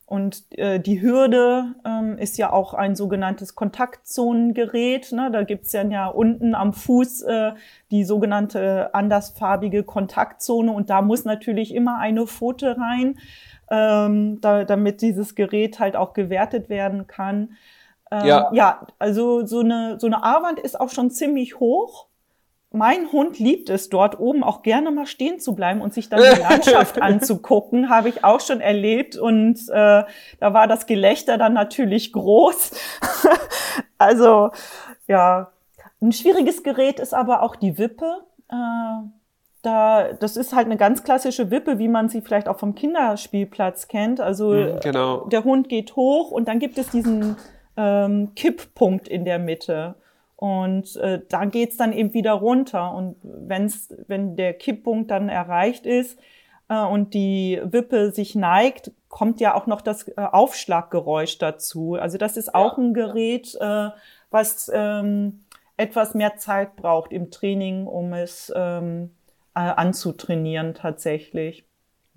und äh, die Hürde ähm, ist ja auch ein sogenanntes Kontaktzonengerät. Ne? Da gibt's ja, ja unten am Fuß äh, die sogenannte andersfarbige Kontaktzone und da muss natürlich immer eine Pfote rein, ähm, da, damit dieses Gerät halt auch gewertet werden kann. Ähm, ja. ja, also so eine, so eine A-Wand ist auch schon ziemlich hoch mein Hund liebt es, dort oben auch gerne mal stehen zu bleiben und sich dann die Landschaft anzugucken, habe ich auch schon erlebt. Und äh, da war das Gelächter dann natürlich groß. also ja, ein schwieriges Gerät ist aber auch die Wippe. Äh, da, das ist halt eine ganz klassische Wippe, wie man sie vielleicht auch vom Kinderspielplatz kennt. Also mhm, genau. der Hund geht hoch und dann gibt es diesen ähm, Kipppunkt in der Mitte. Und äh, da geht's dann eben wieder runter. Und wenn's, wenn der Kipppunkt dann erreicht ist äh, und die Wippe sich neigt, kommt ja auch noch das äh, Aufschlaggeräusch dazu. Also das ist auch ein Gerät, äh, was ähm, etwas mehr Zeit braucht im Training, um es ähm, äh, anzutrainieren tatsächlich.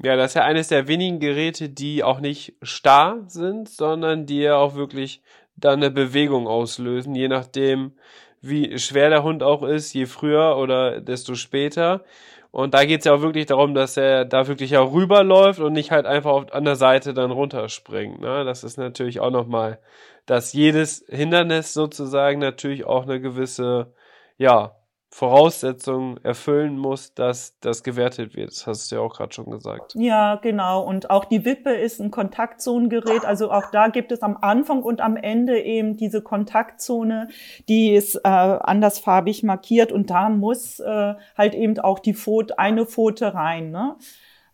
Ja, das ist ja eines der wenigen Geräte, die auch nicht starr sind, sondern die ja auch wirklich dann eine Bewegung auslösen, je nachdem, wie schwer der Hund auch ist, je früher oder desto später. Und da geht's ja auch wirklich darum, dass er da wirklich auch rüberläuft und nicht halt einfach an der Seite dann runterspringt. Ne? Das ist natürlich auch nochmal, dass jedes Hindernis sozusagen natürlich auch eine gewisse, ja, Voraussetzungen erfüllen muss, dass das gewertet wird. Das hast du ja auch gerade schon gesagt. Ja, genau. Und auch die Wippe ist ein Kontaktzonengerät. Also auch da gibt es am Anfang und am Ende eben diese Kontaktzone, die ist äh, andersfarbig markiert und da muss äh, halt eben auch die Pfote, eine Pfote rein, ne?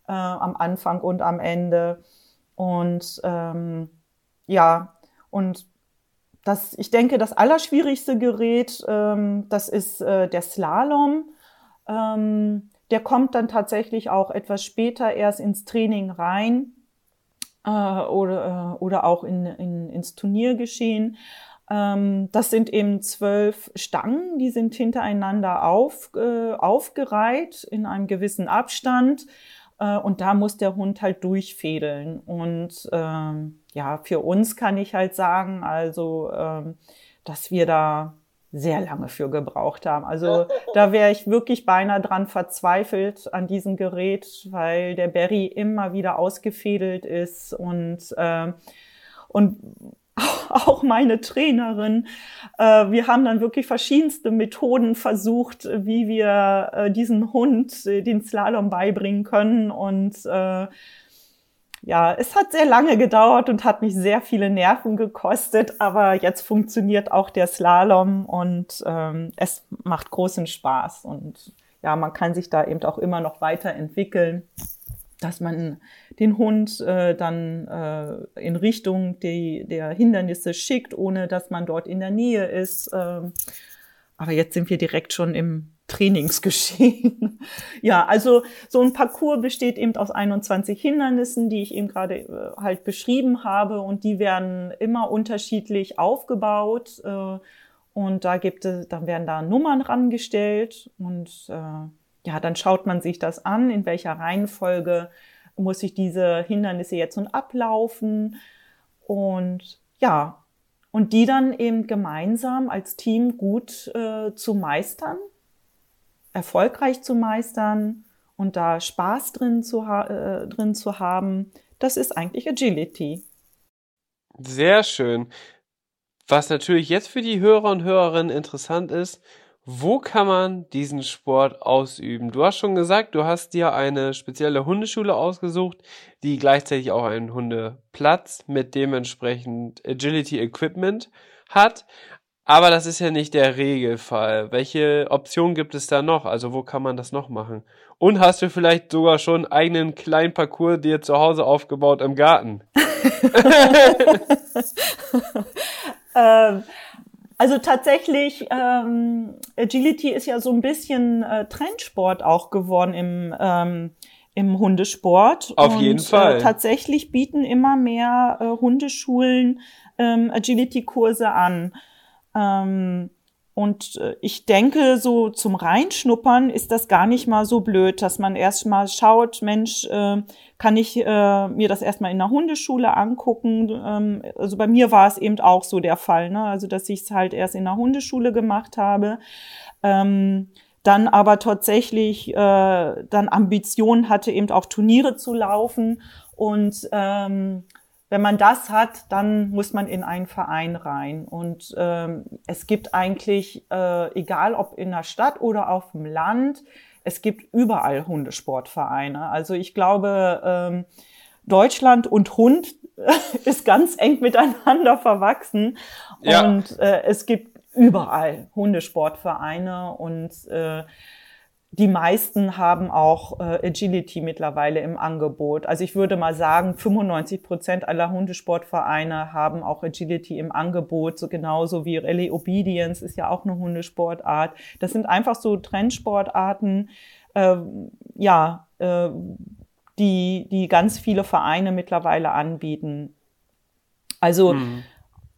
Äh, am Anfang und am Ende. Und ähm, ja, und das, ich denke, das allerschwierigste Gerät, ähm, das ist äh, der Slalom. Ähm, der kommt dann tatsächlich auch etwas später erst ins Training rein äh, oder, äh, oder auch in, in, ins Turniergeschehen. Ähm, das sind eben zwölf Stangen, die sind hintereinander auf, äh, aufgereiht in einem gewissen Abstand. Äh, und da muss der Hund halt durchfädeln. Und ähm, ja, für uns kann ich halt sagen, also, ähm, dass wir da sehr lange für gebraucht haben. Also da wäre ich wirklich beinahe dran verzweifelt an diesem Gerät, weil der Berry immer wieder ausgefädelt ist und äh, und auch meine Trainerin. Äh, wir haben dann wirklich verschiedenste Methoden versucht, wie wir äh, diesen Hund äh, den Slalom beibringen können und äh, ja, es hat sehr lange gedauert und hat mich sehr viele Nerven gekostet, aber jetzt funktioniert auch der Slalom und ähm, es macht großen Spaß und ja, man kann sich da eben auch immer noch weiterentwickeln, dass man den Hund äh, dann äh, in Richtung die, der Hindernisse schickt, ohne dass man dort in der Nähe ist. Ähm, aber jetzt sind wir direkt schon im Trainingsgeschehen. ja, also so ein Parcours besteht eben aus 21 Hindernissen, die ich eben gerade äh, halt beschrieben habe. Und die werden immer unterschiedlich aufgebaut. Äh, und da gibt es, dann werden da Nummern rangestellt. Und äh, ja, dann schaut man sich das an, in welcher Reihenfolge muss ich diese Hindernisse jetzt nun ablaufen. Und ja, und die dann eben gemeinsam als Team gut äh, zu meistern erfolgreich zu meistern und da Spaß drin zu, äh, drin zu haben, das ist eigentlich Agility. Sehr schön. Was natürlich jetzt für die Hörer und Hörerinnen interessant ist, wo kann man diesen Sport ausüben? Du hast schon gesagt, du hast dir eine spezielle Hundeschule ausgesucht, die gleichzeitig auch einen Hundeplatz mit dementsprechend Agility Equipment hat. Aber das ist ja nicht der Regelfall. Welche Optionen gibt es da noch? Also wo kann man das noch machen? Und hast du vielleicht sogar schon einen eigenen kleinen Parcours dir zu Hause aufgebaut im Garten? ähm, also tatsächlich, ähm, Agility ist ja so ein bisschen äh, Trendsport auch geworden im, ähm, im Hundesport. Auf Und, jeden äh, Fall. Äh, tatsächlich bieten immer mehr äh, Hundeschulen ähm, Agility-Kurse an. Ähm, und äh, ich denke, so zum Reinschnuppern ist das gar nicht mal so blöd, dass man erstmal schaut, Mensch, äh, kann ich äh, mir das erstmal in der Hundeschule angucken? Ähm, also bei mir war es eben auch so der Fall, ne? also dass ich es halt erst in der Hundeschule gemacht habe. Ähm, dann aber tatsächlich äh, dann Ambitionen hatte, eben auch Turniere zu laufen und ähm, wenn man das hat, dann muss man in einen Verein rein. Und ähm, es gibt eigentlich, äh, egal ob in der Stadt oder auf dem Land, es gibt überall Hundesportvereine. Also ich glaube, ähm, Deutschland und Hund ist ganz eng miteinander verwachsen. Ja. Und äh, es gibt überall Hundesportvereine und äh, die meisten haben auch äh, Agility mittlerweile im Angebot. Also ich würde mal sagen, 95 Prozent aller Hundesportvereine haben auch Agility im Angebot, so genauso wie Rallye Obedience ist ja auch eine Hundesportart. Das sind einfach so Trendsportarten, äh, ja, äh, die, die ganz viele Vereine mittlerweile anbieten. Also mhm.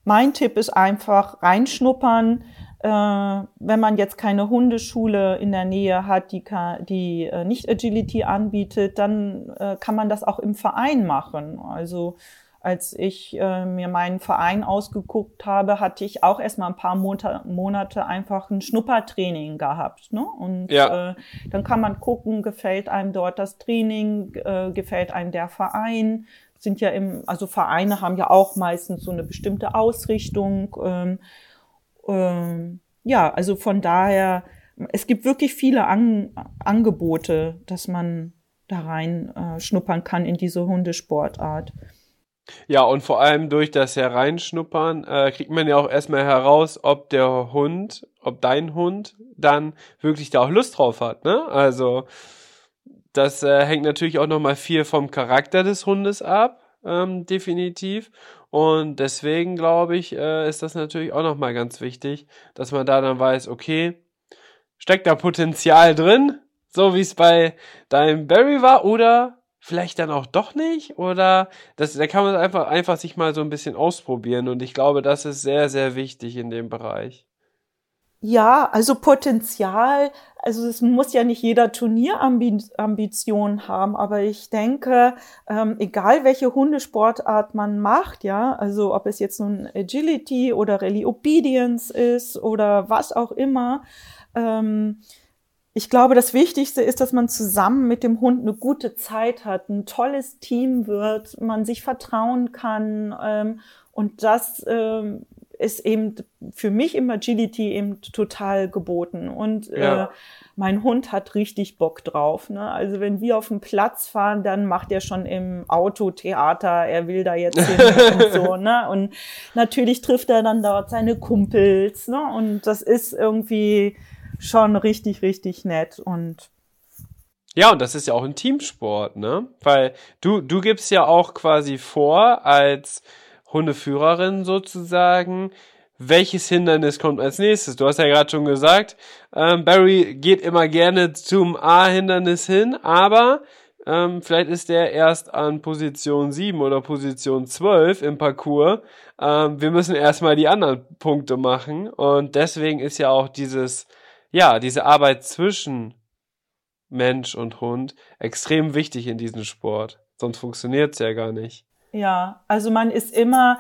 mein Tipp ist einfach reinschnuppern, wenn man jetzt keine Hundeschule in der Nähe hat, die, die äh, nicht Agility anbietet, dann äh, kann man das auch im Verein machen. Also als ich äh, mir meinen Verein ausgeguckt habe, hatte ich auch erstmal ein paar Monate, einfach ein Schnuppertraining gehabt. Ne? Und ja. äh, dann kann man gucken, gefällt einem dort das Training, äh, gefällt einem der Verein. Sind ja im, also Vereine haben ja auch meistens so eine bestimmte Ausrichtung. Ähm, ähm, ja, also von daher, es gibt wirklich viele An Angebote, dass man da rein äh, schnuppern kann in diese Hundesportart. Ja, und vor allem durch das Hereinschnuppern äh, kriegt man ja auch erstmal heraus, ob der Hund, ob dein Hund dann wirklich da auch Lust drauf hat. Ne? Also das äh, hängt natürlich auch nochmal viel vom Charakter des Hundes ab, ähm, definitiv. Und deswegen glaube ich, äh, ist das natürlich auch nochmal ganz wichtig, dass man da dann weiß, okay, steckt da Potenzial drin, so wie es bei deinem Barry war, oder vielleicht dann auch doch nicht oder das, da kann man einfach, einfach sich mal so ein bisschen ausprobieren und ich glaube, das ist sehr, sehr wichtig in dem Bereich. Ja, also Potenzial, also es muss ja nicht jeder Turnierambition haben, aber ich denke, ähm, egal welche Hundesportart man macht, ja, also ob es jetzt nun Agility oder Rally Obedience ist oder was auch immer, ähm, ich glaube, das Wichtigste ist, dass man zusammen mit dem Hund eine gute Zeit hat, ein tolles Team wird, man sich vertrauen kann. Ähm, und das ähm, ist eben für mich im Agility eben total geboten. Und ja. äh, mein Hund hat richtig Bock drauf. Ne? Also wenn wir auf den Platz fahren, dann macht er schon im Auto Theater, er will da jetzt hin und so. Ne? Und natürlich trifft er dann dort seine Kumpels. Ne? Und das ist irgendwie schon richtig, richtig nett und ja, und das ist ja auch ein Teamsport, ne? Weil du, du gibst ja auch quasi vor, als Hundeführerin sozusagen, welches Hindernis kommt als nächstes. Du hast ja gerade schon gesagt, ähm, Barry geht immer gerne zum A-Hindernis hin, aber ähm, vielleicht ist der erst an Position 7 oder Position 12 im Parcours. Ähm, wir müssen erstmal die anderen Punkte machen und deswegen ist ja auch dieses ja, diese Arbeit zwischen Mensch und Hund extrem wichtig in diesem Sport. Sonst funktioniert es ja gar nicht. Ja, also man ist immer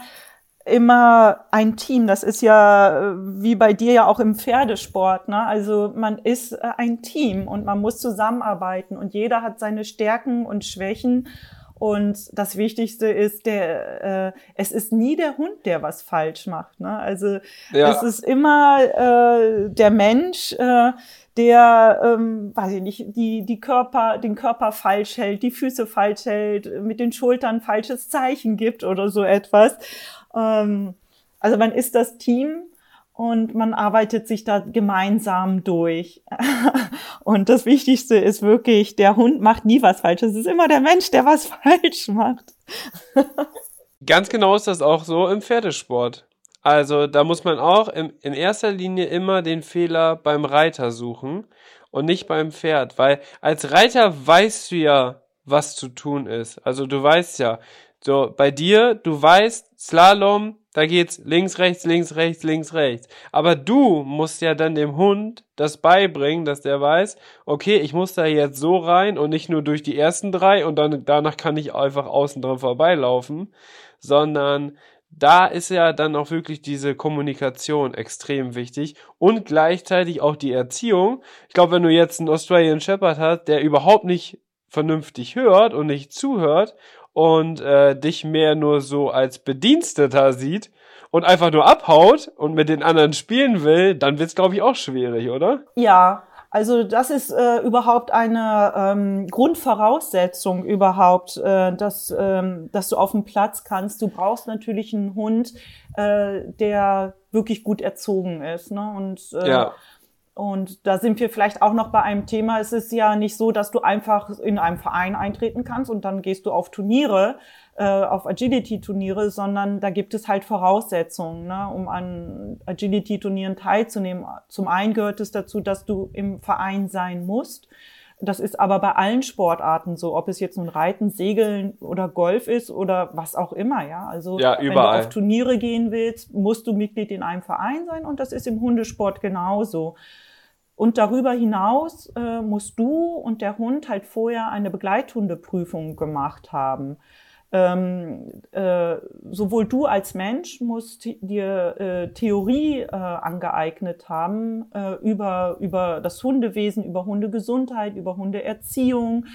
immer ein Team. Das ist ja äh, wie bei dir ja auch im Pferdesport. Ne? Also man ist äh, ein Team und man muss zusammenarbeiten und jeder hat seine Stärken und Schwächen. Und das Wichtigste ist, der, äh, es ist nie der Hund, der was falsch macht. Ne? Also ja. es ist immer äh, der Mensch, äh, der, ähm, weiß ich nicht, die, die Körper, den Körper falsch hält, die Füße falsch hält, mit den Schultern falsches Zeichen gibt oder so etwas. Ähm, also man ist das Team und man arbeitet sich da gemeinsam durch. und das Wichtigste ist wirklich, der Hund macht nie was falsch. Es ist immer der Mensch, der was falsch macht. Ganz genau ist das auch so im Pferdesport. Also da muss man auch in, in erster Linie immer den Fehler beim Reiter suchen und nicht beim Pferd, weil als Reiter weißt du ja, was zu tun ist. Also du weißt ja, so bei dir, du weißt, Slalom, da geht's links, rechts, links, rechts, links, rechts. Aber du musst ja dann dem Hund das beibringen, dass der weiß, okay, ich muss da jetzt so rein und nicht nur durch die ersten drei und dann danach kann ich einfach außen dran vorbeilaufen, sondern da ist ja dann auch wirklich diese Kommunikation extrem wichtig und gleichzeitig auch die Erziehung. Ich glaube, wenn du jetzt einen Australian Shepherd hast, der überhaupt nicht vernünftig hört und nicht zuhört und äh, dich mehr nur so als Bediensteter sieht und einfach nur abhaut und mit den anderen spielen will, dann wird's glaube ich auch schwierig, oder? Ja, also das ist äh, überhaupt eine ähm, Grundvoraussetzung überhaupt, äh, dass, ähm, dass du auf dem Platz kannst. Du brauchst natürlich einen Hund, äh, der wirklich gut erzogen ist. Ne? Und äh, ja. Und da sind wir vielleicht auch noch bei einem Thema. Es ist ja nicht so, dass du einfach in einem Verein eintreten kannst und dann gehst du auf Turniere, äh, auf Agility-Turniere, sondern da gibt es halt Voraussetzungen, ne, um an Agility-Turnieren teilzunehmen. Zum einen gehört es dazu, dass du im Verein sein musst. Das ist aber bei allen Sportarten so, ob es jetzt nun Reiten, Segeln oder Golf ist oder was auch immer, ja. Also ja, wenn du auf Turniere gehen willst, musst du Mitglied in einem Verein sein und das ist im Hundesport genauso. Und darüber hinaus äh, musst du und der Hund halt vorher eine Begleithundeprüfung gemacht haben ähm, äh, sowohl du als Mensch musst dir äh, Theorie äh, angeeignet haben äh, über, über das Hundewesen, über Hundegesundheit, über Hundeerziehung,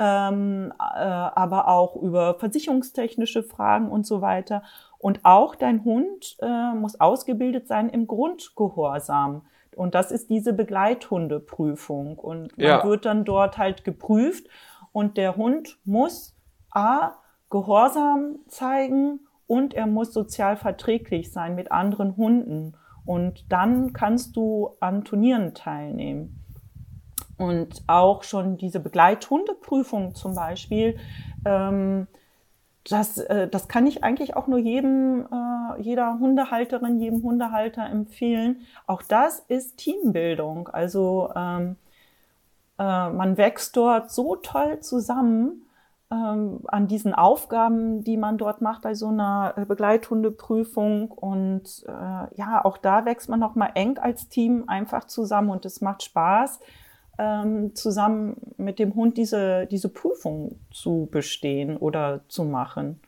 ähm, äh, aber auch über versicherungstechnische Fragen und so weiter. Und auch dein Hund äh, muss ausgebildet sein im Grundgehorsam. Und das ist diese Begleithundeprüfung. Und man ja. wird dann dort halt geprüft und der Hund muss A, Gehorsam zeigen und er muss sozial verträglich sein mit anderen Hunden. Und dann kannst du an Turnieren teilnehmen. Und auch schon diese Begleithundeprüfung zum Beispiel, ähm, das, äh, das kann ich eigentlich auch nur jedem, äh, jeder Hundehalterin, jedem Hundehalter empfehlen. Auch das ist Teambildung. Also ähm, äh, man wächst dort so toll zusammen ähm, an diesen Aufgaben, die man dort macht bei so einer äh, Begleithundeprüfung. Und äh, ja, auch da wächst man noch mal eng als Team einfach zusammen und es macht Spaß, ähm, zusammen mit dem Hund diese, diese Prüfung zu bestehen oder zu machen.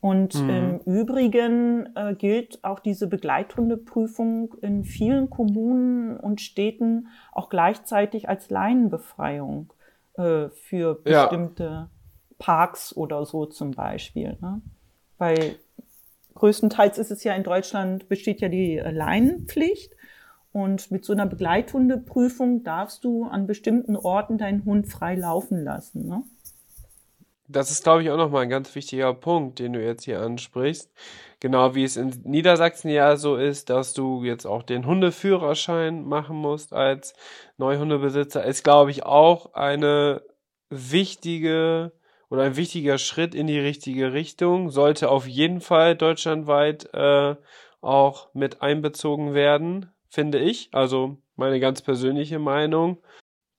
Und mhm. im Übrigen äh, gilt auch diese Begleithundeprüfung in vielen Kommunen und Städten auch gleichzeitig als Leinenbefreiung äh, für bestimmte. Parks oder so zum Beispiel. Ne? Weil größtenteils ist es ja in Deutschland, besteht ja die Leinenpflicht. Und mit so einer Begleithundeprüfung darfst du an bestimmten Orten deinen Hund frei laufen lassen. Ne? Das ist, glaube ich, auch nochmal ein ganz wichtiger Punkt, den du jetzt hier ansprichst. Genau wie es in Niedersachsen ja so ist, dass du jetzt auch den Hundeführerschein machen musst als Neuhundebesitzer, ist, glaube ich, auch eine wichtige oder ein wichtiger Schritt in die richtige Richtung, sollte auf jeden Fall deutschlandweit äh, auch mit einbezogen werden, finde ich. Also meine ganz persönliche Meinung.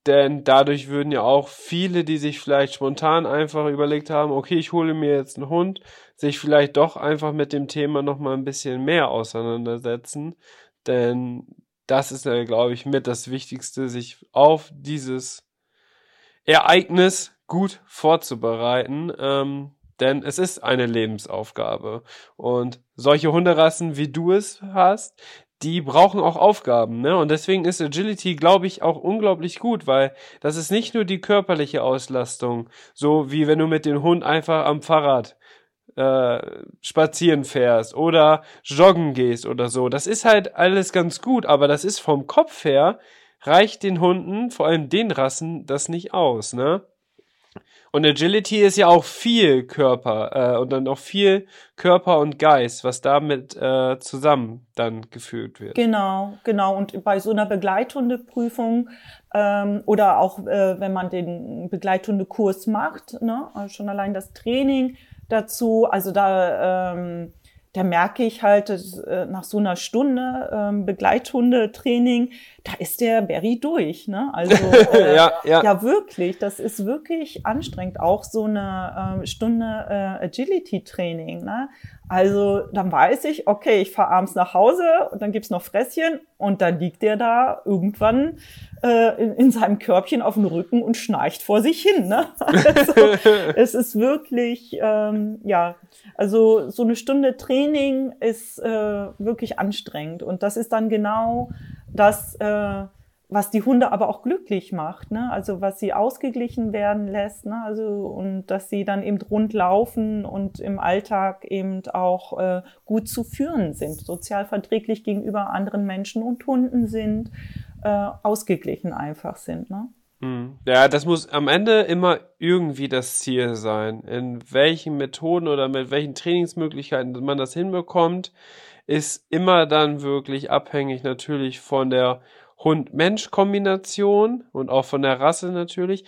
Denn dadurch würden ja auch viele, die sich vielleicht spontan einfach überlegt haben, okay, ich hole mir jetzt einen Hund, sich vielleicht doch einfach mit dem Thema nochmal ein bisschen mehr auseinandersetzen. Denn das ist ja, glaube ich, mit das Wichtigste, sich auf dieses Ereignis gut vorzubereiten, ähm, denn es ist eine Lebensaufgabe. Und solche Hunderassen, wie du es hast, die brauchen auch Aufgaben, ne? Und deswegen ist Agility, glaube ich, auch unglaublich gut, weil das ist nicht nur die körperliche Auslastung, so wie wenn du mit dem Hund einfach am Fahrrad äh, spazieren fährst oder joggen gehst oder so. Das ist halt alles ganz gut, aber das ist vom Kopf her reicht den Hunden, vor allem den Rassen, das nicht aus, ne? Und Agility ist ja auch viel Körper äh, und dann auch viel Körper und Geist, was damit äh, zusammen dann gefühlt wird. Genau, genau. Und bei so einer Begleithundeprüfung ähm, oder auch äh, wenn man den Begleithundekurs macht, ne, also schon allein das Training dazu, also da ähm, da merke ich halt äh, nach so einer Stunde ähm, Begleithundetraining, da ist der Berry durch. Ne? Also äh, ja, ja. ja, wirklich, das ist wirklich anstrengend. Auch so eine äh, Stunde äh, Agility-Training. Ne? Also dann weiß ich, okay, ich fahre abends nach Hause und dann gibt's noch Fresschen und dann liegt der da irgendwann äh, in, in seinem Körbchen auf dem Rücken und schnarcht vor sich hin. Ne? Also, es ist wirklich, ähm, ja, also so eine Stunde Training ist äh, wirklich anstrengend und das ist dann genau das, äh, was die Hunde aber auch glücklich macht, ne? Also was sie ausgeglichen werden lässt, ne? Also und dass sie dann eben rund laufen und im Alltag eben auch äh, gut zu führen sind, sozial verträglich gegenüber anderen Menschen und Hunden sind, äh, ausgeglichen einfach sind, ne? Hm. Ja, das muss am Ende immer irgendwie das Ziel sein. In welchen Methoden oder mit welchen Trainingsmöglichkeiten man das hinbekommt, ist immer dann wirklich abhängig natürlich von der Hund-Mensch-Kombination und auch von der Rasse natürlich.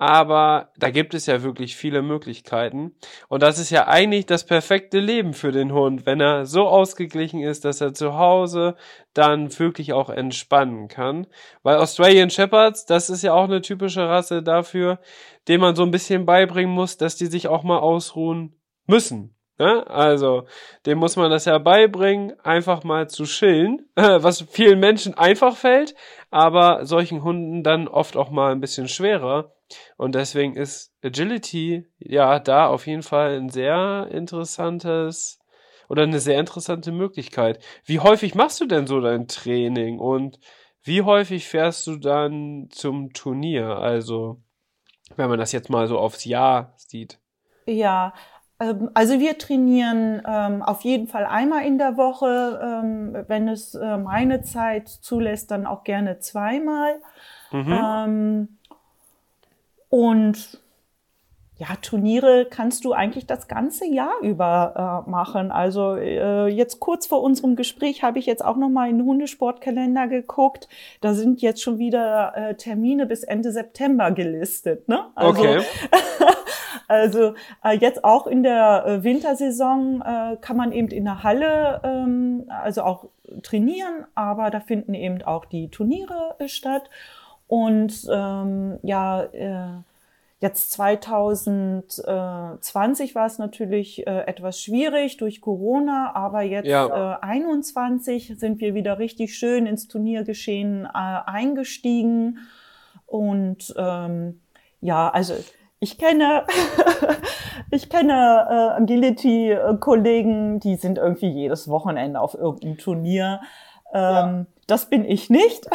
Aber da gibt es ja wirklich viele Möglichkeiten. Und das ist ja eigentlich das perfekte Leben für den Hund, wenn er so ausgeglichen ist, dass er zu Hause dann wirklich auch entspannen kann. Weil Australian Shepherds, das ist ja auch eine typische Rasse dafür, dem man so ein bisschen beibringen muss, dass die sich auch mal ausruhen müssen. Ne? Also, dem muss man das ja beibringen, einfach mal zu chillen, was vielen Menschen einfach fällt, aber solchen Hunden dann oft auch mal ein bisschen schwerer. Und deswegen ist Agility ja da auf jeden Fall ein sehr interessantes oder eine sehr interessante Möglichkeit. Wie häufig machst du denn so dein Training und wie häufig fährst du dann zum Turnier? Also, wenn man das jetzt mal so aufs Jahr sieht. Ja, ähm, also wir trainieren ähm, auf jeden Fall einmal in der Woche. Ähm, wenn es äh, meine Zeit zulässt, dann auch gerne zweimal. Mhm. Ähm, und ja, Turniere kannst du eigentlich das ganze Jahr über äh, machen. Also äh, jetzt kurz vor unserem Gespräch habe ich jetzt auch noch mal in den Hundesportkalender geguckt. Da sind jetzt schon wieder äh, Termine bis Ende September gelistet. Ne? Also, okay. also äh, jetzt auch in der äh, Wintersaison äh, kann man eben in der Halle ähm, also auch trainieren, aber da finden eben auch die Turniere statt. Und ähm, ja, äh, jetzt 2020 war es natürlich äh, etwas schwierig durch Corona, aber jetzt ja. äh, 21 sind wir wieder richtig schön ins Turniergeschehen äh, eingestiegen. Und ähm, ja, also ich kenne, ich kenne äh, Agility-Kollegen, die sind irgendwie jedes Wochenende auf irgendeinem Turnier. Ähm, ja. Das bin ich nicht.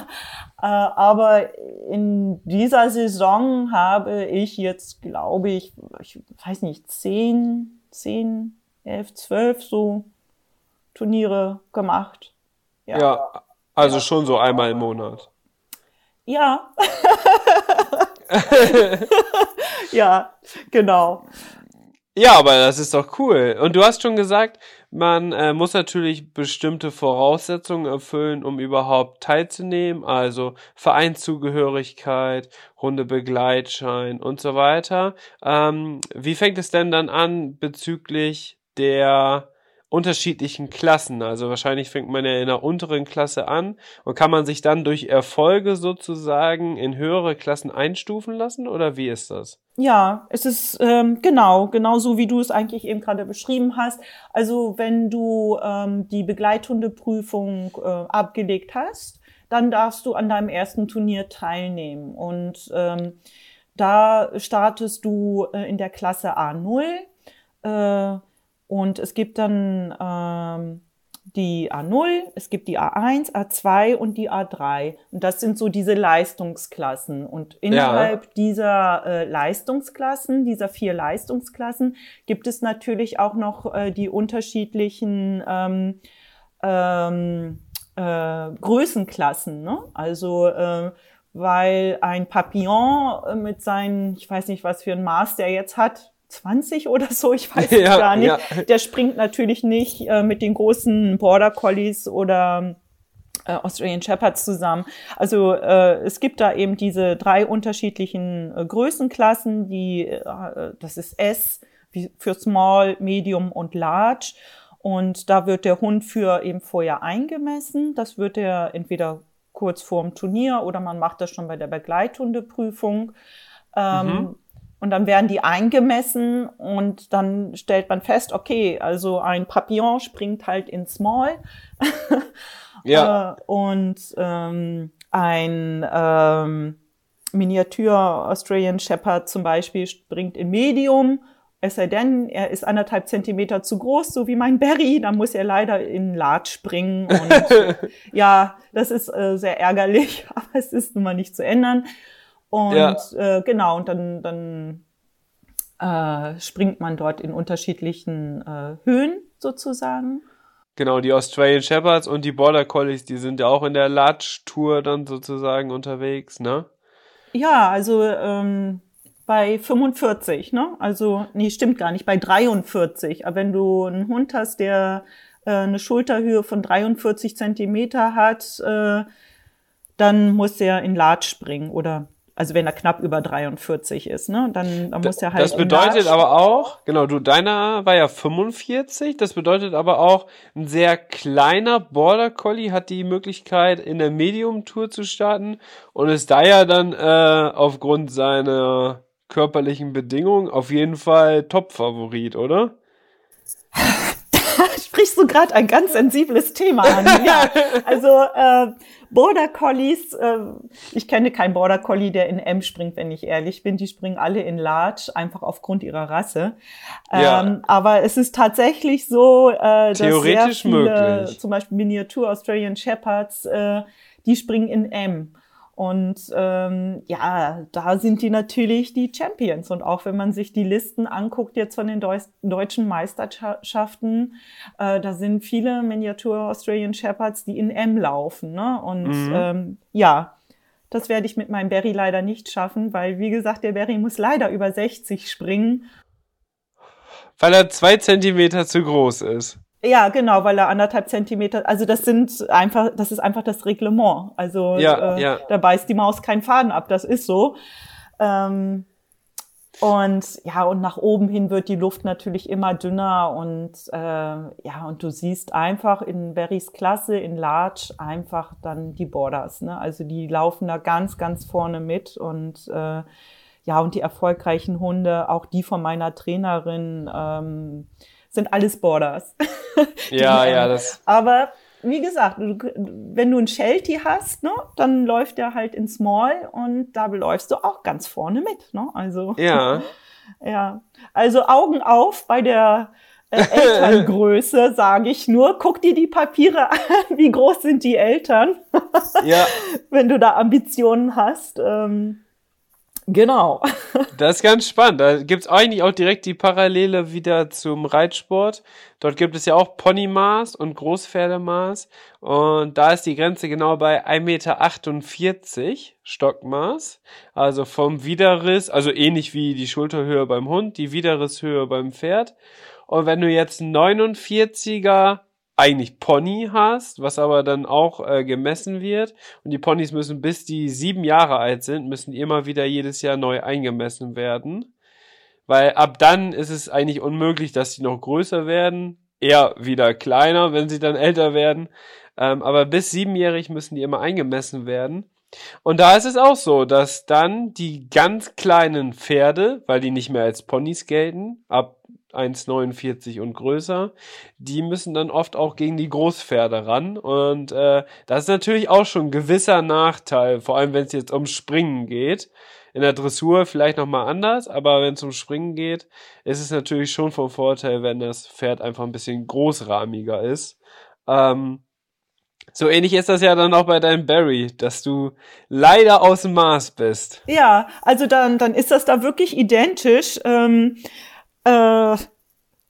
Äh, aber in dieser Saison habe ich jetzt, glaube ich, ich weiß nicht, zehn, zehn, elf, zwölf so Turniere gemacht. Ja, ja also ja. schon so einmal im Monat. Ja. ja, genau. Ja, aber das ist doch cool. Und du hast schon gesagt, man äh, muss natürlich bestimmte Voraussetzungen erfüllen, um überhaupt teilzunehmen, also Vereinszugehörigkeit, Hundebegleitschein und so weiter. Ähm, wie fängt es denn dann an bezüglich der unterschiedlichen Klassen. Also wahrscheinlich fängt man ja in der unteren Klasse an und kann man sich dann durch Erfolge sozusagen in höhere Klassen einstufen lassen oder wie ist das? Ja, es ist ähm, genau, genau so wie du es eigentlich eben gerade beschrieben hast. Also wenn du ähm, die Begleithundeprüfung äh, abgelegt hast, dann darfst du an deinem ersten Turnier teilnehmen und ähm, da startest du äh, in der Klasse A0. Äh, und es gibt dann ähm, die A0, es gibt die A1, A2 und die A3. Und das sind so diese Leistungsklassen. Und innerhalb ja. dieser äh, Leistungsklassen, dieser vier Leistungsklassen, gibt es natürlich auch noch äh, die unterschiedlichen ähm, ähm, äh, Größenklassen. Ne? Also äh, weil ein Papillon äh, mit seinen, ich weiß nicht, was für ein Maß der jetzt hat, 20 oder so, ich weiß ja, gar nicht. Ja. Der springt natürlich nicht äh, mit den großen Border Collies oder äh, Australian Shepherds zusammen. Also äh, es gibt da eben diese drei unterschiedlichen äh, Größenklassen, die äh, das ist S wie für Small, Medium und Large. Und da wird der Hund für eben vorher eingemessen. Das wird er entweder kurz vorm Turnier oder man macht das schon bei der Begleithundeprüfung. Ähm, mhm. Und dann werden die eingemessen und dann stellt man fest, okay, also ein Papillon springt halt in Small. ja. Äh, und ähm, ein ähm, Miniatur Australian Shepherd zum Beispiel springt in Medium. Es sei denn, er ist anderthalb Zentimeter zu groß, so wie mein Berry, dann muss er leider in Large springen. Und ja, das ist äh, sehr ärgerlich, aber es ist nun mal nicht zu ändern. Und ja. äh, genau, und dann, dann äh, springt man dort in unterschiedlichen äh, Höhen sozusagen. Genau, die Australian Shepherds und die Border Collies, die sind ja auch in der Latch-Tour dann sozusagen unterwegs, ne? Ja, also ähm, bei 45, ne? Also, nee, stimmt gar nicht, bei 43. Aber wenn du einen Hund hast, der äh, eine Schulterhöhe von 43 Zentimeter hat, äh, dann muss er in Large springen oder also wenn er knapp über 43 ist, ne, dann, dann muss er halt. Das bedeutet aber auch, genau, du, deiner war ja 45, das bedeutet aber auch, ein sehr kleiner Border Collie hat die Möglichkeit, in der Medium-Tour zu starten und ist da ja dann äh, aufgrund seiner körperlichen Bedingungen auf jeden Fall Top-Favorit, oder? sprichst du gerade ein ganz sensibles Thema an. Ja, also äh, Border Collies, äh, ich kenne keinen Border Collie, der in M springt, wenn ich ehrlich bin. Die springen alle in Large, einfach aufgrund ihrer Rasse. Ja. Ähm, aber es ist tatsächlich so, äh, dass sehr viele, möglich. zum Beispiel Miniatur Australian Shepherds, äh, die springen in M. Und ähm, ja, da sind die natürlich die Champions. Und auch wenn man sich die Listen anguckt jetzt von den Deu deutschen Meisterschaften, äh, da sind viele Miniatur Australian Shepherds, die in M laufen. Ne? Und mhm. ähm, ja, das werde ich mit meinem Barry leider nicht schaffen, weil wie gesagt, der Barry muss leider über 60 springen. Weil er zwei Zentimeter zu groß ist. Ja, genau, weil er anderthalb Zentimeter, also das sind einfach, das ist einfach das Reglement. Also ja, äh, ja. da beißt die Maus keinen Faden ab, das ist so. Ähm, und ja, und nach oben hin wird die Luft natürlich immer dünner und äh, ja, und du siehst einfach in Berrys Klasse, in Large, einfach dann die Borders. Ne? Also die laufen da ganz, ganz vorne mit und äh, ja, und die erfolgreichen Hunde, auch die von meiner Trainerin, ähm, sind alles Borders. ja, ja, das. Aber wie gesagt, wenn du einen Sheltie hast, ne, dann läuft der halt in Small und da läufst du auch ganz vorne mit. Ne? Also, ja. ja. Also Augen auf bei der äh, Elterngröße, sage ich nur. Guck dir die Papiere an, wie groß sind die Eltern, ja. wenn du da Ambitionen hast. Ähm, Genau. Das ist ganz spannend. Da gibt's eigentlich auch direkt die Parallele wieder zum Reitsport. Dort gibt es ja auch Ponymaß und Großpferdemaß. Und da ist die Grenze genau bei 1,48 Meter Stockmaß. Also vom Widerriss, also ähnlich wie die Schulterhöhe beim Hund, die Widerrisshöhe beim Pferd. Und wenn du jetzt 49er eigentlich Pony hast, was aber dann auch äh, gemessen wird. Und die Ponys müssen bis die sieben Jahre alt sind, müssen immer wieder jedes Jahr neu eingemessen werden. Weil ab dann ist es eigentlich unmöglich, dass sie noch größer werden. Eher wieder kleiner, wenn sie dann älter werden. Ähm, aber bis siebenjährig müssen die immer eingemessen werden. Und da ist es auch so, dass dann die ganz kleinen Pferde, weil die nicht mehr als Ponys gelten, ab 1,49 und größer, die müssen dann oft auch gegen die Großpferde ran. Und äh, das ist natürlich auch schon ein gewisser Nachteil, vor allem wenn es jetzt ums Springen geht. In der Dressur vielleicht nochmal anders, aber wenn es um Springen geht, ist es natürlich schon vom Vorteil, wenn das Pferd einfach ein bisschen großrahmiger ist. Ähm, so ähnlich ist das ja dann auch bei deinem Barry, dass du leider aus dem Maß bist. Ja, also dann, dann ist das da wirklich identisch. Ähm, äh,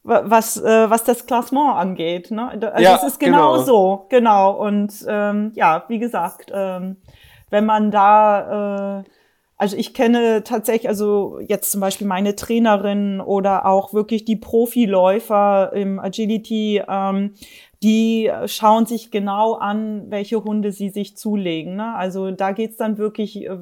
was, äh, was das Klassement angeht. Ne? Also ja, es ist genau, genau so, genau. Und ähm, ja, wie gesagt, ähm, wenn man da, äh, also ich kenne tatsächlich, also jetzt zum Beispiel meine Trainerin oder auch wirklich die Profiläufer im Agility, ähm, die schauen sich genau an, welche Hunde sie sich zulegen. Ne? Also da geht's dann wirklich äh,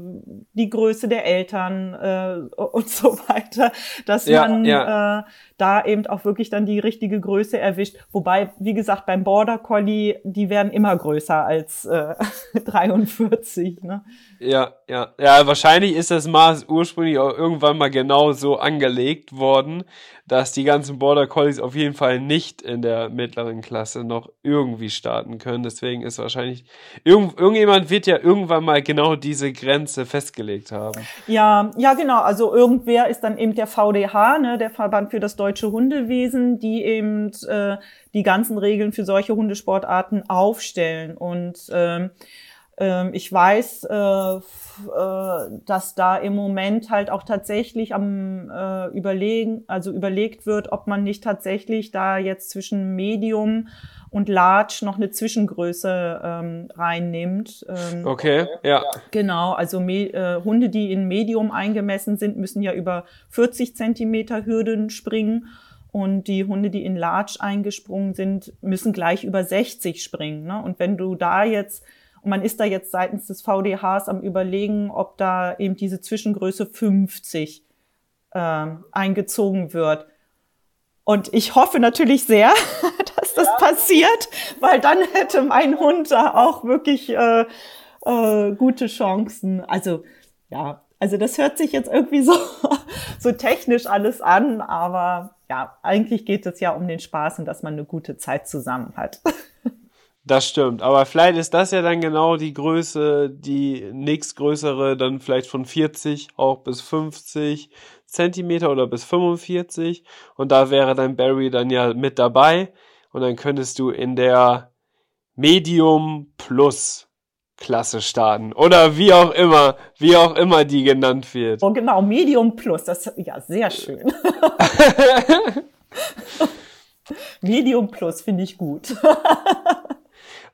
die Größe der Eltern äh, und so weiter, dass ja, man ja. Äh, da eben auch wirklich dann die richtige Größe erwischt. Wobei, wie gesagt, beim Border Collie, die werden immer größer als äh, 43. Ne? Ja, ja. Ja, wahrscheinlich ist das Maß ursprünglich auch irgendwann mal genau so angelegt worden, dass die ganzen Border Collies auf jeden Fall nicht in der mittleren Klasse noch irgendwie starten können. Deswegen ist wahrscheinlich, irgend, irgendjemand wird ja irgendwann mal genau diese Grenze festgelegt haben. Ja, ja, genau. Also irgendwer ist dann eben der VDH, ne, der Verband für das deutsche Hundewesen, die eben äh, die ganzen Regeln für solche Hundesportarten aufstellen. Und ähm, ich weiß, äh, äh, dass da im Moment halt auch tatsächlich am äh, überlegen, also überlegt wird, ob man nicht tatsächlich da jetzt zwischen Medium und Large noch eine Zwischengröße ähm, reinnimmt. Ähm, okay, ja. Genau, also äh, Hunde, die in Medium eingemessen sind, müssen ja über 40 Zentimeter Hürden springen. Und die Hunde, die in Large eingesprungen sind, müssen gleich über 60 springen. Ne? Und wenn du da jetzt man ist da jetzt seitens des VDHs am überlegen, ob da eben diese Zwischengröße 50 äh, eingezogen wird. Und ich hoffe natürlich sehr, dass das ja. passiert, weil dann hätte mein Hund da auch wirklich äh, äh, gute Chancen. Also ja, also das hört sich jetzt irgendwie so, so technisch alles an, aber ja, eigentlich geht es ja um den Spaß und dass man eine gute Zeit zusammen hat. Das stimmt, aber vielleicht ist das ja dann genau die Größe, die nächstgrößere, dann vielleicht von 40 auch bis 50 Zentimeter oder bis 45 und da wäre dein Barry dann ja mit dabei und dann könntest du in der Medium Plus Klasse starten oder wie auch immer, wie auch immer die genannt wird. Oh genau, Medium Plus, das ja sehr schön. Medium Plus finde ich gut.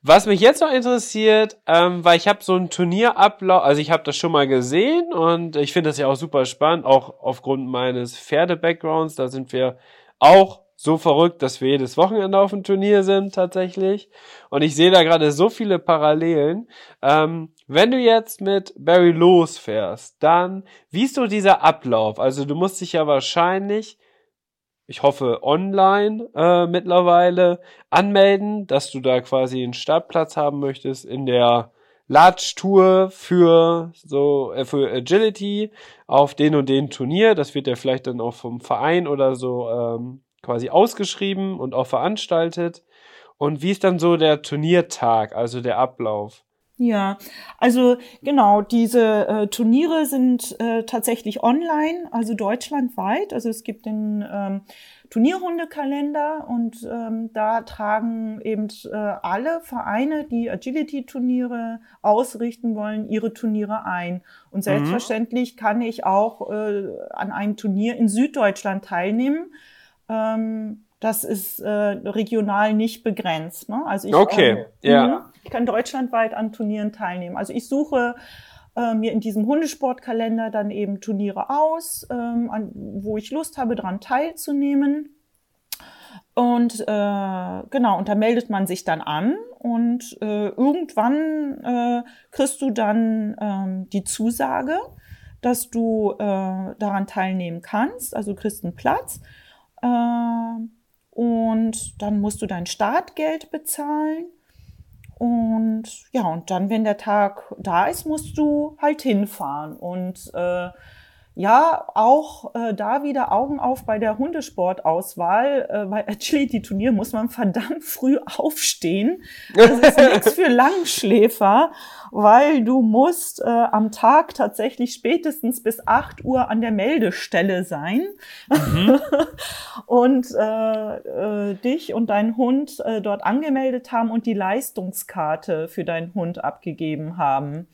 Was mich jetzt noch interessiert, ähm, weil ich habe so ein Turnierablauf, also ich habe das schon mal gesehen und ich finde das ja auch super spannend, auch aufgrund meines Pferde-Backgrounds. Da sind wir auch so verrückt, dass wir jedes Wochenende auf dem Turnier sind tatsächlich. Und ich sehe da gerade so viele Parallelen. Ähm, wenn du jetzt mit Barry losfährst, dann wie ist so dieser Ablauf? Also du musst dich ja wahrscheinlich ich hoffe, online äh, mittlerweile anmelden, dass du da quasi einen Startplatz haben möchtest in der Large Tour für so äh, für Agility auf den und den Turnier. Das wird ja vielleicht dann auch vom Verein oder so ähm, quasi ausgeschrieben und auch veranstaltet. Und wie ist dann so der Turniertag, also der Ablauf? Ja, also genau, diese äh, Turniere sind äh, tatsächlich online, also deutschlandweit. Also es gibt den ähm, Turnierhundekalender und ähm, da tragen eben äh, alle Vereine, die Agility-Turniere ausrichten wollen, ihre Turniere ein. Und mhm. selbstverständlich mhm. kann ich auch äh, an einem Turnier in Süddeutschland teilnehmen. Ähm, das ist äh, regional nicht begrenzt. Ne? Also ich, okay, ähm, ja. Mhm. Ich kann deutschlandweit an Turnieren teilnehmen. Also ich suche äh, mir in diesem Hundesportkalender dann eben Turniere aus, ähm, an, wo ich Lust habe, daran teilzunehmen. Und äh, genau, und da meldet man sich dann an und äh, irgendwann äh, kriegst du dann ähm, die Zusage, dass du äh, daran teilnehmen kannst. Also du kriegst einen Platz. Äh, und dann musst du dein Startgeld bezahlen. Und ja, und dann, wenn der Tag da ist, musst du halt hinfahren. Und äh, ja, auch äh, da wieder Augen auf bei der Hundesportauswahl. Äh, bei Agility-Turnier muss man verdammt früh aufstehen. Das ist nichts für Langschläfer, weil du musst äh, am Tag tatsächlich spätestens bis acht Uhr an der Meldestelle sein mhm. und äh, äh, dich und deinen Hund äh, dort angemeldet haben und die Leistungskarte für deinen Hund abgegeben haben.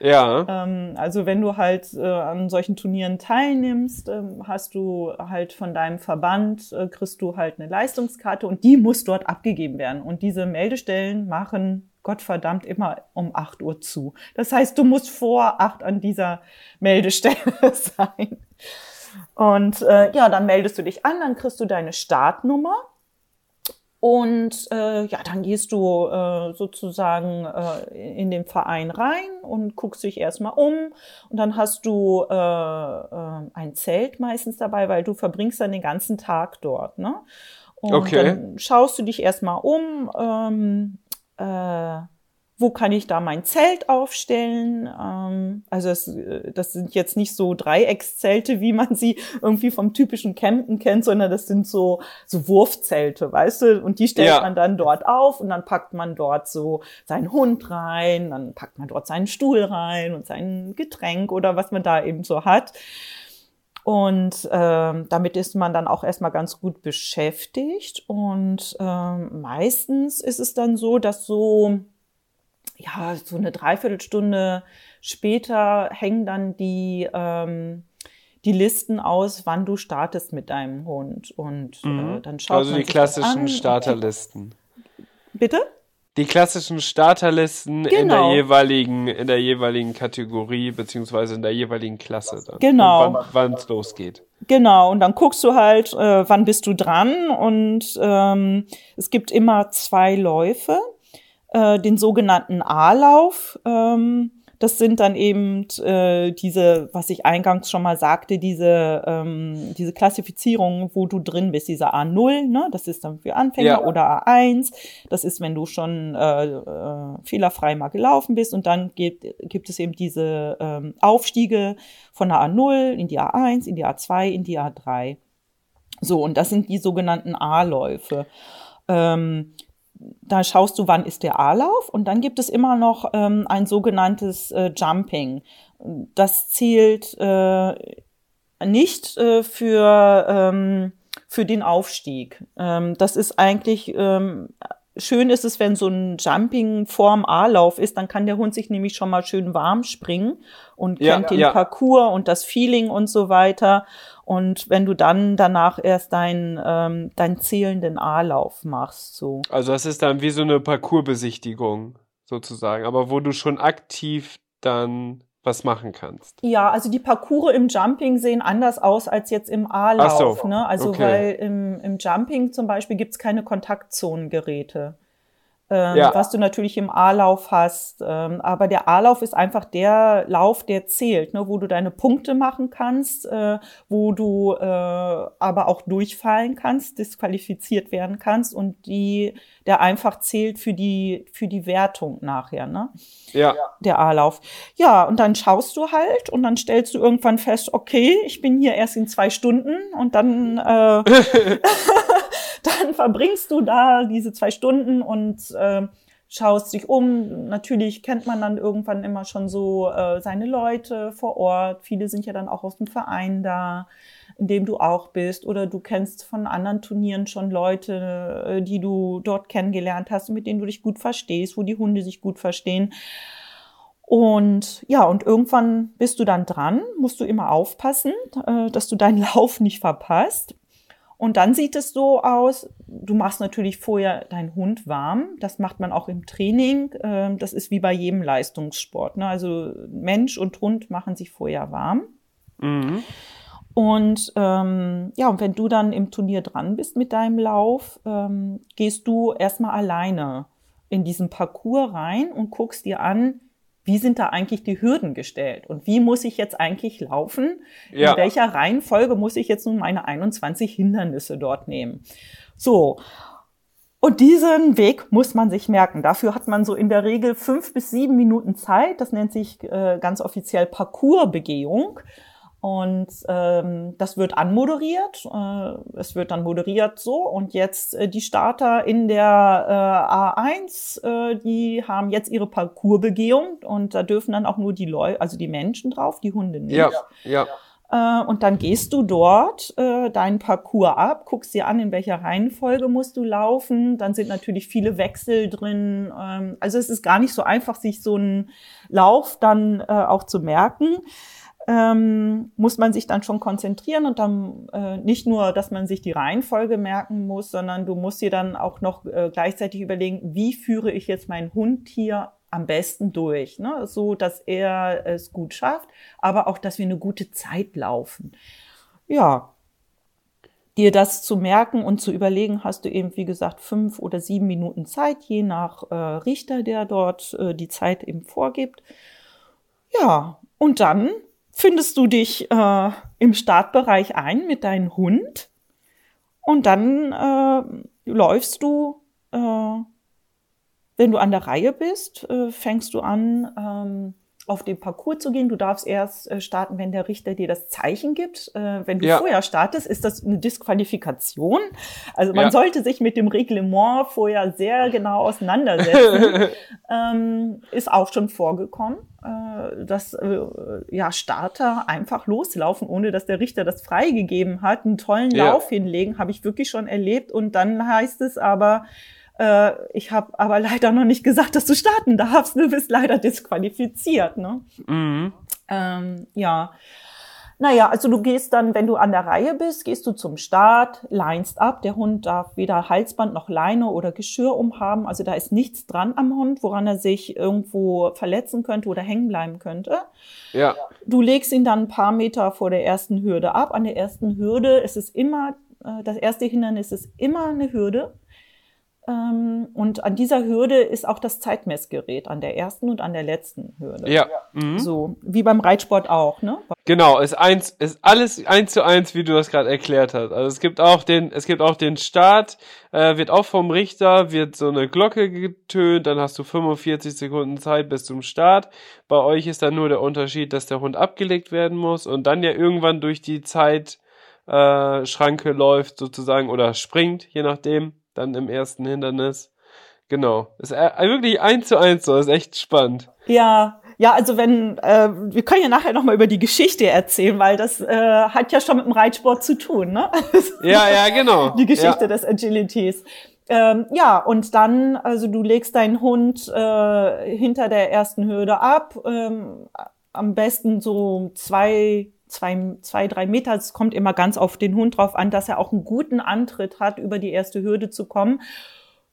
Ja. Ähm, also wenn du halt äh, an solchen Turnieren teilnimmst, ähm, hast du halt von deinem Verband, äh, kriegst du halt eine Leistungskarte und die muss dort abgegeben werden. Und diese Meldestellen machen Gottverdammt immer um 8 Uhr zu. Das heißt, du musst vor 8 an dieser Meldestelle sein. Und äh, ja, dann meldest du dich an, dann kriegst du deine Startnummer und äh, ja, dann gehst du äh, sozusagen äh, in den Verein rein und guckst dich erstmal um. Und dann hast du äh, äh, ein Zelt meistens dabei, weil du verbringst dann den ganzen Tag dort. Ne? Und okay. dann schaust du dich erstmal um. Ähm, äh, wo kann ich da mein Zelt aufstellen? Ähm, also das, äh, das sind jetzt nicht so Dreieckszelte, wie man sie irgendwie vom typischen Campen kennt, sondern das sind so, so Wurfzelte, weißt du? Und die stellt ja. man dann dort auf und dann packt man dort so seinen Hund rein, dann packt man dort seinen Stuhl rein und sein Getränk oder was man da eben so hat. Und ähm, damit ist man dann auch erstmal ganz gut beschäftigt. Und ähm, meistens ist es dann so, dass so ja, so eine Dreiviertelstunde später hängen dann die, ähm, die Listen aus, wann du startest mit deinem Hund. Und äh, mhm. äh, dann schaut Also die klassischen Starterlisten. Bitte? Die klassischen Starterlisten genau. in der genau. jeweiligen, in der jeweiligen Kategorie beziehungsweise in der jeweiligen Klasse dann. Genau. Wann es losgeht. Genau, und dann guckst du halt, äh, wann bist du dran und ähm, es gibt immer zwei Läufe. Äh, den sogenannten A-Lauf. Ähm, das sind dann eben äh, diese, was ich eingangs schon mal sagte, diese, ähm, diese Klassifizierung, wo du drin bist, diese A0, ne? das ist dann für Anfänger ja. oder A1. Das ist, wenn du schon äh, äh, fehlerfrei mal gelaufen bist und dann gibt, gibt es eben diese ähm, Aufstiege von der A0 in die A1, in die A2, in die A3. So, und das sind die sogenannten A-Läufe. Ähm, da schaust du, wann ist der A-Lauf und dann gibt es immer noch ähm, ein sogenanntes äh, Jumping. Das zählt äh, nicht äh, für, ähm, für den Aufstieg. Ähm, das ist eigentlich ähm, schön ist es, wenn so ein Jumping vorm A-Lauf ist, dann kann der Hund sich nämlich schon mal schön warm springen und ja, kennt den ja. Parcours und das Feeling und so weiter. Und wenn du dann danach erst deinen ähm, deinen zählenden A-Lauf machst, so. Also das ist dann wie so eine Parcoursbesichtigung sozusagen, aber wo du schon aktiv dann was machen kannst. Ja, also die Parcours im Jumping sehen anders aus als jetzt im A-Lauf. So, ne? Also okay. weil im, im Jumping zum Beispiel gibt's keine Kontaktzonengeräte ähm, ja. was du natürlich im A-Lauf hast. Ähm, aber der A-Lauf ist einfach der Lauf, der zählt, ne, wo du deine Punkte machen kannst, äh, wo du äh, aber auch durchfallen kannst, disqualifiziert werden kannst und die, der einfach zählt für die, für die Wertung nachher, ne? Ja. Der A-Lauf. Ja, und dann schaust du halt und dann stellst du irgendwann fest, okay, ich bin hier erst in zwei Stunden und dann äh, dann verbringst du da diese zwei Stunden und äh, schaust dich um. Natürlich kennt man dann irgendwann immer schon so äh, seine Leute vor Ort. Viele sind ja dann auch aus dem Verein da, in dem du auch bist. Oder du kennst von anderen Turnieren schon Leute, äh, die du dort kennengelernt hast, mit denen du dich gut verstehst, wo die Hunde sich gut verstehen. Und ja, und irgendwann bist du dann dran, musst du immer aufpassen, äh, dass du deinen Lauf nicht verpasst. Und dann sieht es so aus, du machst natürlich vorher deinen Hund warm. Das macht man auch im Training. Ähm, das ist wie bei jedem Leistungssport. Ne? Also Mensch und Hund machen sich vorher warm. Mhm. Und ähm, ja, und wenn du dann im Turnier dran bist mit deinem Lauf, ähm, gehst du erstmal alleine in diesen Parcours rein und guckst dir an, wie sind da eigentlich die Hürden gestellt und wie muss ich jetzt eigentlich laufen? Ja. In welcher Reihenfolge muss ich jetzt nun meine 21 Hindernisse dort nehmen? So. Und diesen Weg muss man sich merken. Dafür hat man so in der Regel fünf bis sieben Minuten Zeit. Das nennt sich äh, ganz offiziell Parcoursbegehung. Und ähm, das wird anmoderiert. Äh, es wird dann moderiert so. Und jetzt äh, die Starter in der äh, A1, äh, die haben jetzt ihre Parcoursbegehung und da dürfen dann auch nur die Leute, also die Menschen drauf, die Hunde nicht. Ja, ja. Äh, und dann gehst du dort äh, deinen Parcours ab, guckst dir an, in welcher Reihenfolge musst du laufen. Dann sind natürlich viele Wechsel drin. Ähm, also es ist gar nicht so einfach, sich so einen Lauf dann äh, auch zu merken ähm, muss man sich dann schon konzentrieren und dann äh, nicht nur, dass man sich die Reihenfolge merken muss, sondern du musst dir dann auch noch äh, gleichzeitig überlegen, wie führe ich jetzt meinen Hund hier am besten durch, ne? so dass er es gut schafft, aber auch, dass wir eine gute Zeit laufen. Ja, dir das zu merken und zu überlegen, hast du eben, wie gesagt, fünf oder sieben Minuten Zeit, je nach äh, Richter, der dort äh, die Zeit eben vorgibt. Ja, und dann findest du dich äh, im Startbereich ein mit deinem Hund? Und dann äh, läufst du, äh, wenn du an der Reihe bist, äh, fängst du an, ähm, auf den Parcours zu gehen. Du darfst erst äh, starten, wenn der Richter dir das Zeichen gibt. Äh, wenn du ja. vorher startest, ist das eine Disqualifikation. Also man ja. sollte sich mit dem Reglement vorher sehr genau auseinandersetzen. ähm, ist auch schon vorgekommen, äh, dass äh, ja Starter einfach loslaufen, ohne dass der Richter das freigegeben hat, einen tollen ja. Lauf hinlegen, habe ich wirklich schon erlebt. Und dann heißt es aber, äh, ich habe aber leider noch nicht gesagt, dass du starten darfst. Du bist leider disqualifiziert. Ne? Mhm. Ähm, ja. Naja, also du gehst dann, wenn du an der Reihe bist, gehst du zum Start, leinst ab. Der Hund darf weder Halsband noch Leine oder Geschirr umhaben. Also da ist nichts dran am Hund, woran er sich irgendwo verletzen könnte oder hängen bleiben könnte. Ja. Du legst ihn dann ein paar Meter vor der ersten Hürde ab. An der ersten Hürde ist es immer, äh, das erste Hindernis ist immer eine Hürde und an dieser Hürde ist auch das Zeitmessgerät, an der ersten und an der letzten Hürde. Ja. Mhm. So, wie beim Reitsport auch, ne? Genau, ist eins, ist alles eins zu eins, wie du das gerade erklärt hast. Also es gibt auch den, es gibt auch den Start, äh, wird auch vom Richter, wird so eine Glocke getönt, dann hast du 45 Sekunden Zeit bis zum Start. Bei euch ist dann nur der Unterschied, dass der Hund abgelegt werden muss und dann ja irgendwann durch die Zeit, äh, Schranke läuft sozusagen oder springt, je nachdem dann im ersten Hindernis. Genau. Ist äh, wirklich eins zu eins so, ist echt spannend. Ja, ja, also wenn, äh, wir können ja nachher nochmal über die Geschichte erzählen, weil das äh, hat ja schon mit dem Reitsport zu tun, ne? ja, ja, genau. Die Geschichte ja. des Agilities. Ähm, ja, und dann, also du legst deinen Hund äh, hinter der ersten Hürde ab, ähm, am besten so zwei zwei, zwei, drei Meter. Es kommt immer ganz auf den Hund drauf an, dass er auch einen guten Antritt hat, über die erste Hürde zu kommen.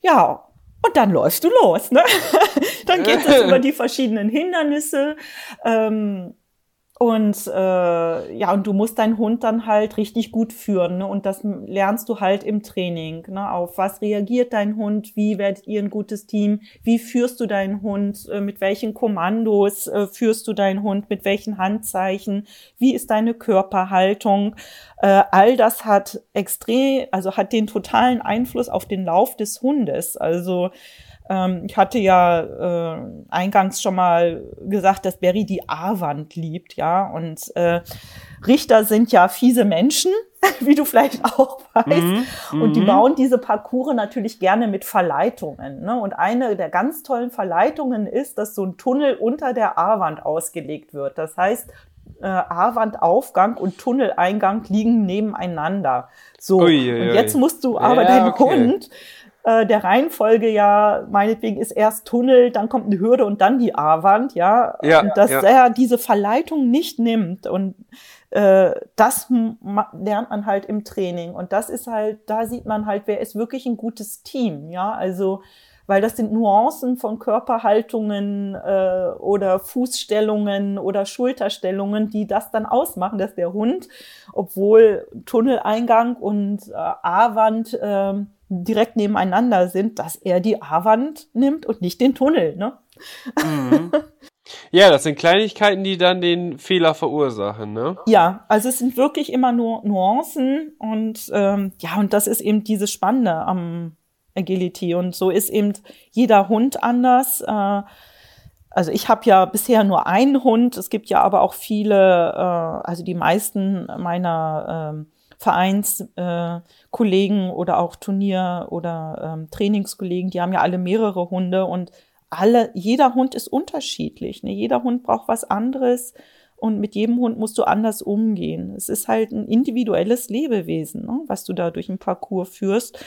Ja, und dann läufst du los. Ne? dann geht es über die verschiedenen Hindernisse. Ähm, und äh, ja, und du musst deinen Hund dann halt richtig gut führen. Ne? Und das lernst du halt im Training. Ne? Auf was reagiert dein Hund? Wie werdet ihr ein gutes Team? Wie führst du deinen Hund? Äh, mit welchen Kommandos äh, führst du deinen Hund? Mit welchen Handzeichen? Wie ist deine Körperhaltung? Äh, all das hat extrem, also hat den totalen Einfluss auf den Lauf des Hundes. Also ich hatte ja äh, eingangs schon mal gesagt, dass Barry die A-Wand liebt, ja. Und äh, Richter sind ja fiese Menschen, wie du vielleicht auch weißt. Mhm. Und die mhm. bauen diese Parcours natürlich gerne mit Verleitungen. Ne? Und eine der ganz tollen Verleitungen ist, dass so ein Tunnel unter der A-Wand ausgelegt wird. Das heißt, äh, A-Wandaufgang und Tunneleingang liegen nebeneinander. So, ui, ui, und jetzt musst du aber ja, deinen okay. Hund äh, der Reihenfolge ja, meinetwegen ist erst Tunnel, dann kommt eine Hürde und dann die A-Wand, ja. ja. Und dass ja. er diese Verleitung nicht nimmt und äh, das lernt man halt im Training. Und das ist halt, da sieht man halt, wer ist wirklich ein gutes Team, ja. Also weil das sind Nuancen von Körperhaltungen äh, oder Fußstellungen oder Schulterstellungen, die das dann ausmachen, dass der Hund, obwohl Tunneleingang und äh, A-Wand äh, direkt nebeneinander sind, dass er die A-Wand nimmt und nicht den Tunnel. Ne? Mhm. Ja, das sind Kleinigkeiten, die dann den Fehler verursachen, ne? Ja, also es sind wirklich immer nur Nuancen und ähm, ja, und das ist eben dieses Spannende am Agility und so ist eben jeder Hund anders. Äh, also ich habe ja bisher nur einen Hund, es gibt ja aber auch viele, äh, also die meisten meiner äh, Vereinskollegen äh, oder auch Turnier- oder ähm, Trainingskollegen, die haben ja alle mehrere Hunde und alle, jeder Hund ist unterschiedlich. Ne? Jeder Hund braucht was anderes und mit jedem Hund musst du anders umgehen. Es ist halt ein individuelles Lebewesen, ne? was du da durch ein Parcours führst.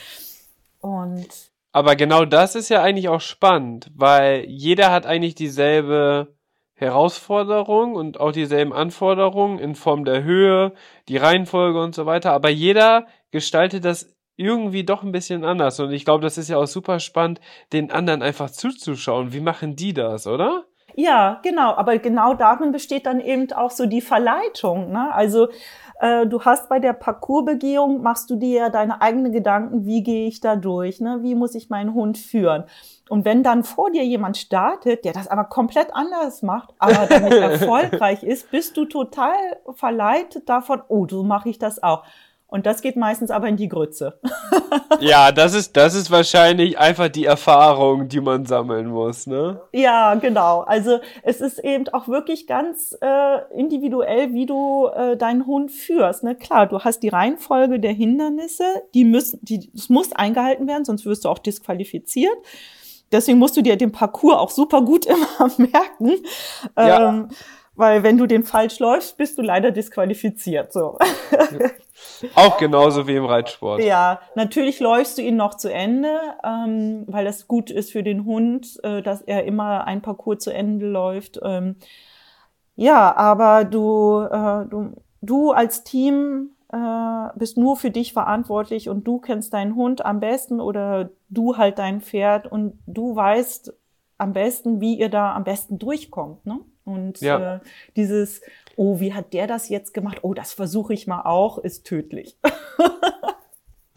Und aber genau das ist ja eigentlich auch spannend, weil jeder hat eigentlich dieselbe Herausforderung und auch dieselben Anforderungen in Form der Höhe, die Reihenfolge und so weiter. Aber jeder gestaltet das irgendwie doch ein bisschen anders. Und ich glaube, das ist ja auch super spannend, den anderen einfach zuzuschauen. Wie machen die das, oder? Ja, genau. Aber genau darin besteht dann eben auch so die Verleitung. Ne? Also äh, du hast bei der Parcoursbegehung, machst du dir ja deine eigenen Gedanken, wie gehe ich da durch, ne? wie muss ich meinen Hund führen. Und wenn dann vor dir jemand startet, der das aber komplett anders macht, aber damit erfolgreich ist, bist du total verleitet davon, oh, so mache ich das auch. Und das geht meistens aber in die Grütze. ja, das ist, das ist wahrscheinlich einfach die Erfahrung, die man sammeln muss, ne? Ja, genau. Also es ist eben auch wirklich ganz äh, individuell, wie du äh, deinen Hund führst. Ne? Klar, du hast die Reihenfolge der Hindernisse, die müssen, die, es muss eingehalten werden, sonst wirst du auch disqualifiziert. Deswegen musst du dir den Parcours auch super gut immer merken. Ja. Ähm, weil wenn du den falsch läufst, bist du leider disqualifiziert. So. Auch genauso wie im Reitsport. Ja, natürlich läufst du ihn noch zu Ende, ähm, weil das gut ist für den Hund, äh, dass er immer ein Parcours zu Ende läuft. Ähm, ja, aber du, äh, du, du als Team äh, bist nur für dich verantwortlich und du kennst deinen Hund am besten oder du halt dein Pferd und du weißt am besten, wie ihr da am besten durchkommt. Ne? Und ja. äh, dieses, oh, wie hat der das jetzt gemacht? Oh, das versuche ich mal auch, ist tödlich.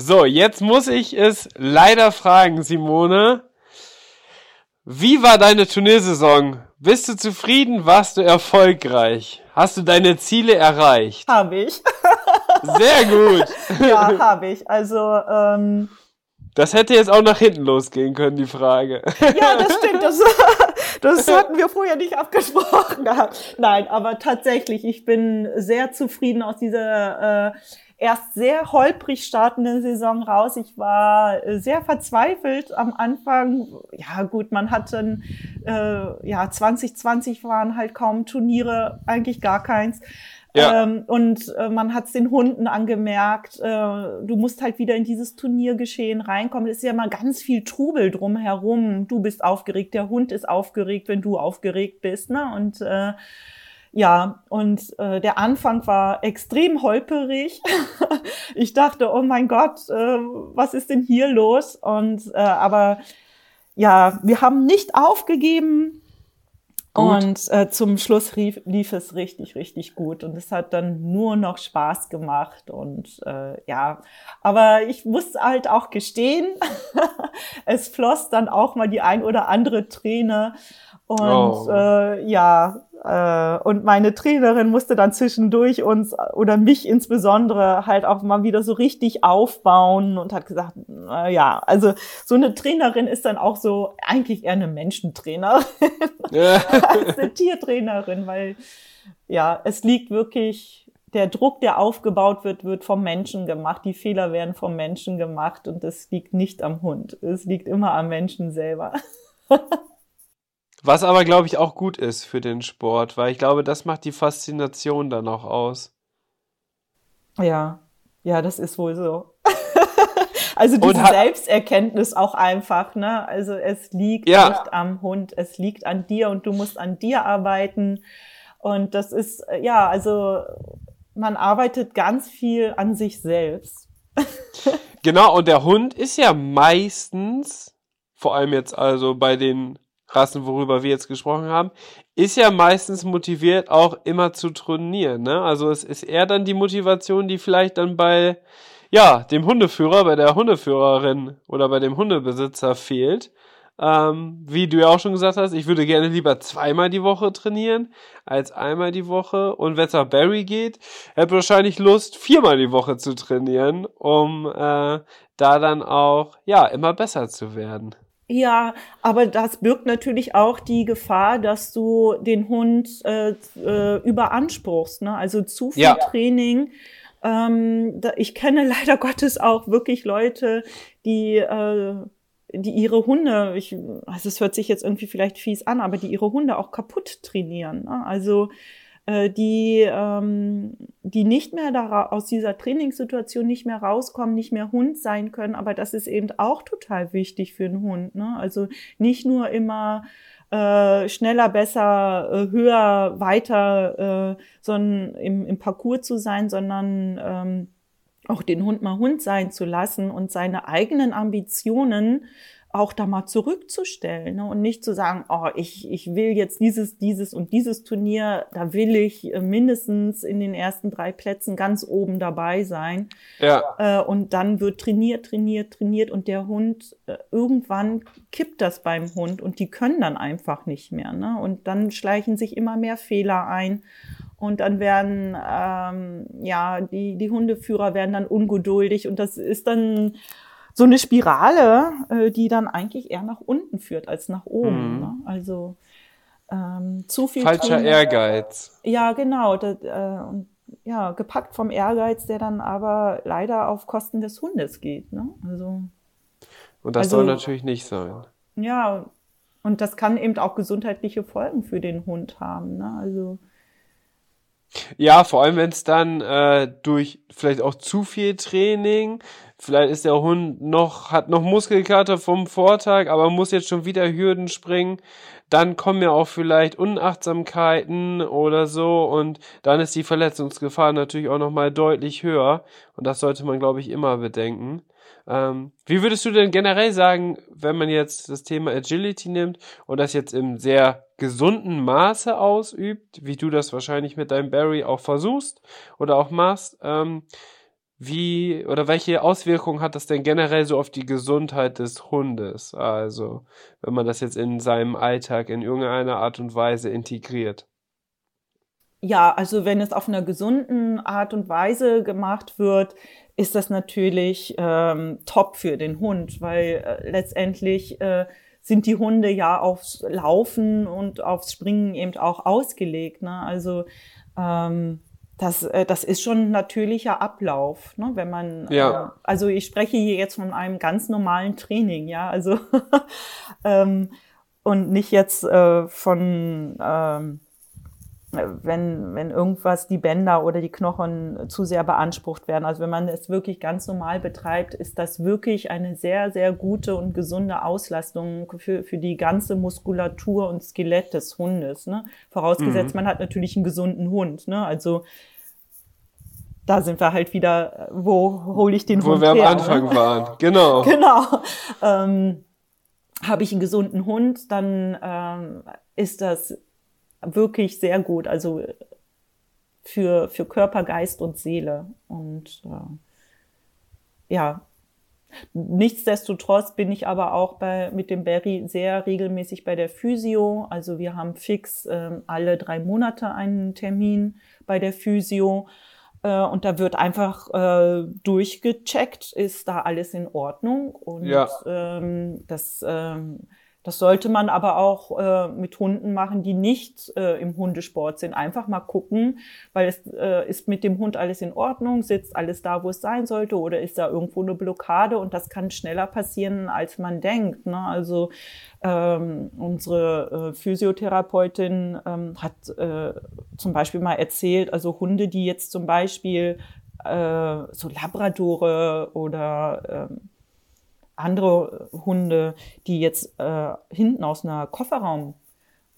So, jetzt muss ich es leider fragen, Simone. Wie war deine Turniersaison? Bist du zufrieden? Warst du erfolgreich? Hast du deine Ziele erreicht? Habe ich. Sehr gut. ja, habe ich. Also ähm, das hätte jetzt auch nach hinten losgehen können, die Frage. Ja, das stimmt. Das, das hatten wir vorher nicht abgesprochen. Nein, aber tatsächlich, ich bin sehr zufrieden aus dieser äh, erst sehr holprig startenden Saison raus. Ich war sehr verzweifelt am Anfang. Ja, gut, man hatte äh, ja 2020 waren halt kaum Turniere, eigentlich gar keins. Ja. Ähm, und äh, man hat es den Hunden angemerkt, äh, du musst halt wieder in dieses Turniergeschehen reinkommen. Es ist ja mal ganz viel Trubel drumherum. Du bist aufgeregt, der Hund ist aufgeregt, wenn du aufgeregt bist. Ne? Und äh, ja, und äh, der Anfang war extrem holperig. ich dachte, oh mein Gott, äh, was ist denn hier los? Und äh, aber ja, wir haben nicht aufgegeben. Gut. Und äh, zum Schluss lief, lief es richtig, richtig gut. Und es hat dann nur noch Spaß gemacht. Und äh, ja, aber ich muss halt auch gestehen, es floss dann auch mal die ein oder andere Träne. Und oh. äh, ja, äh, und meine Trainerin musste dann zwischendurch uns oder mich insbesondere halt auch mal wieder so richtig aufbauen und hat gesagt, äh, ja, also so eine Trainerin ist dann auch so eigentlich eher eine Menschentrainerin ja. als eine Tiertrainerin, weil ja, es liegt wirklich, der Druck, der aufgebaut wird, wird vom Menschen gemacht. Die Fehler werden vom Menschen gemacht und es liegt nicht am Hund. Es liegt immer am Menschen selber. Was aber, glaube ich, auch gut ist für den Sport, weil ich glaube, das macht die Faszination dann auch aus. Ja, ja, das ist wohl so. also diese Selbsterkenntnis auch einfach, ne? Also es liegt ja. nicht am Hund, es liegt an dir und du musst an dir arbeiten. Und das ist, ja, also man arbeitet ganz viel an sich selbst. genau, und der Hund ist ja meistens, vor allem jetzt also bei den Rassen, worüber wir jetzt gesprochen haben, ist ja meistens motiviert, auch immer zu trainieren. Ne? Also es ist eher dann die Motivation, die vielleicht dann bei ja dem Hundeführer, bei der Hundeführerin oder bei dem Hundebesitzer fehlt. Ähm, wie du ja auch schon gesagt hast, ich würde gerne lieber zweimal die Woche trainieren als einmal die Woche. Und wenn es nach Barry geht, hätte wahrscheinlich Lust, viermal die Woche zu trainieren, um äh, da dann auch ja immer besser zu werden. Ja, aber das birgt natürlich auch die Gefahr, dass du den Hund äh, äh, überanspruchst. Ne? Also zu viel ja. Training. Ähm, da, ich kenne leider Gottes auch wirklich Leute, die äh, die ihre Hunde, ich, also es hört sich jetzt irgendwie vielleicht fies an, aber die ihre Hunde auch kaputt trainieren. Ne? Also die, ähm, die nicht mehr da, aus dieser Trainingssituation nicht mehr rauskommen, nicht mehr Hund sein können. Aber das ist eben auch total wichtig für einen Hund. Ne? Also nicht nur immer äh, schneller, besser, äh, höher, weiter, äh, sondern im, im Parcours zu sein, sondern ähm, auch den Hund mal Hund sein zu lassen und seine eigenen Ambitionen auch da mal zurückzustellen ne? und nicht zu sagen, oh, ich, ich will jetzt dieses, dieses und dieses Turnier, da will ich äh, mindestens in den ersten drei Plätzen ganz oben dabei sein. Ja. Äh, und dann wird trainiert, trainiert, trainiert und der Hund, äh, irgendwann kippt das beim Hund und die können dann einfach nicht mehr. Ne? Und dann schleichen sich immer mehr Fehler ein. Und dann werden, ähm, ja, die, die Hundeführer werden dann ungeduldig und das ist dann, so eine Spirale, äh, die dann eigentlich eher nach unten führt als nach oben. Mhm. Ne? Also ähm, zu viel. Falscher Training, Ehrgeiz. Ja, genau. Das, äh, und, ja, gepackt vom Ehrgeiz, der dann aber leider auf Kosten des Hundes geht. Ne? Also, und das also, soll natürlich nicht sein. Ja, und das kann eben auch gesundheitliche Folgen für den Hund haben. Ne? Also ja, vor allem wenn es dann äh, durch vielleicht auch zu viel Training, vielleicht ist der Hund noch, hat noch Muskelkater vom Vortag, aber muss jetzt schon wieder Hürden springen, dann kommen ja auch vielleicht Unachtsamkeiten oder so und dann ist die Verletzungsgefahr natürlich auch nochmal deutlich höher und das sollte man, glaube ich, immer bedenken. Ähm, wie würdest du denn generell sagen, wenn man jetzt das Thema Agility nimmt und das jetzt im sehr gesunden Maße ausübt, wie du das wahrscheinlich mit deinem Barry auch versuchst oder auch machst, ähm, wie oder welche Auswirkungen hat das denn generell so auf die Gesundheit des Hundes? Also, wenn man das jetzt in seinem Alltag in irgendeiner Art und Weise integriert. Ja, also wenn es auf einer gesunden Art und Weise gemacht wird, ist das natürlich ähm, top für den Hund, weil äh, letztendlich äh, sind die Hunde ja aufs Laufen und aufs Springen eben auch ausgelegt. Ne? Also ähm, das, äh, das ist schon ein natürlicher Ablauf, ne? wenn man, ja. äh, also ich spreche hier jetzt von einem ganz normalen Training, ja, also ähm, und nicht jetzt äh, von, ähm, wenn, wenn irgendwas die Bänder oder die Knochen zu sehr beansprucht werden. Also wenn man es wirklich ganz normal betreibt, ist das wirklich eine sehr, sehr gute und gesunde Auslastung für, für die ganze Muskulatur und Skelett des Hundes. Ne? Vorausgesetzt, mhm. man hat natürlich einen gesunden Hund. Ne? Also da sind wir halt wieder, wo hole ich den wo Hund her? Wo wir am Anfang ne? waren, genau. Genau. Ähm, Habe ich einen gesunden Hund, dann ähm, ist das wirklich sehr gut. Also für, für Körper, Geist und Seele. Und äh, ja, nichtsdestotrotz bin ich aber auch bei, mit dem Barry sehr regelmäßig bei der Physio. Also wir haben fix äh, alle drei Monate einen Termin bei der Physio. Äh, und da wird einfach äh, durchgecheckt, ist da alles in Ordnung. Und ja. ähm, das, ähm, das sollte man aber auch äh, mit Hunden machen, die nicht äh, im Hundesport sind. Einfach mal gucken, weil es äh, ist mit dem Hund alles in Ordnung, sitzt alles da, wo es sein sollte, oder ist da irgendwo eine Blockade und das kann schneller passieren, als man denkt. Ne? Also ähm, unsere äh, Physiotherapeutin ähm, hat äh, zum Beispiel mal erzählt, also Hunde, die jetzt zum Beispiel äh, so Labradore oder ähm, andere Hunde, die jetzt äh, hinten aus einer Kofferraum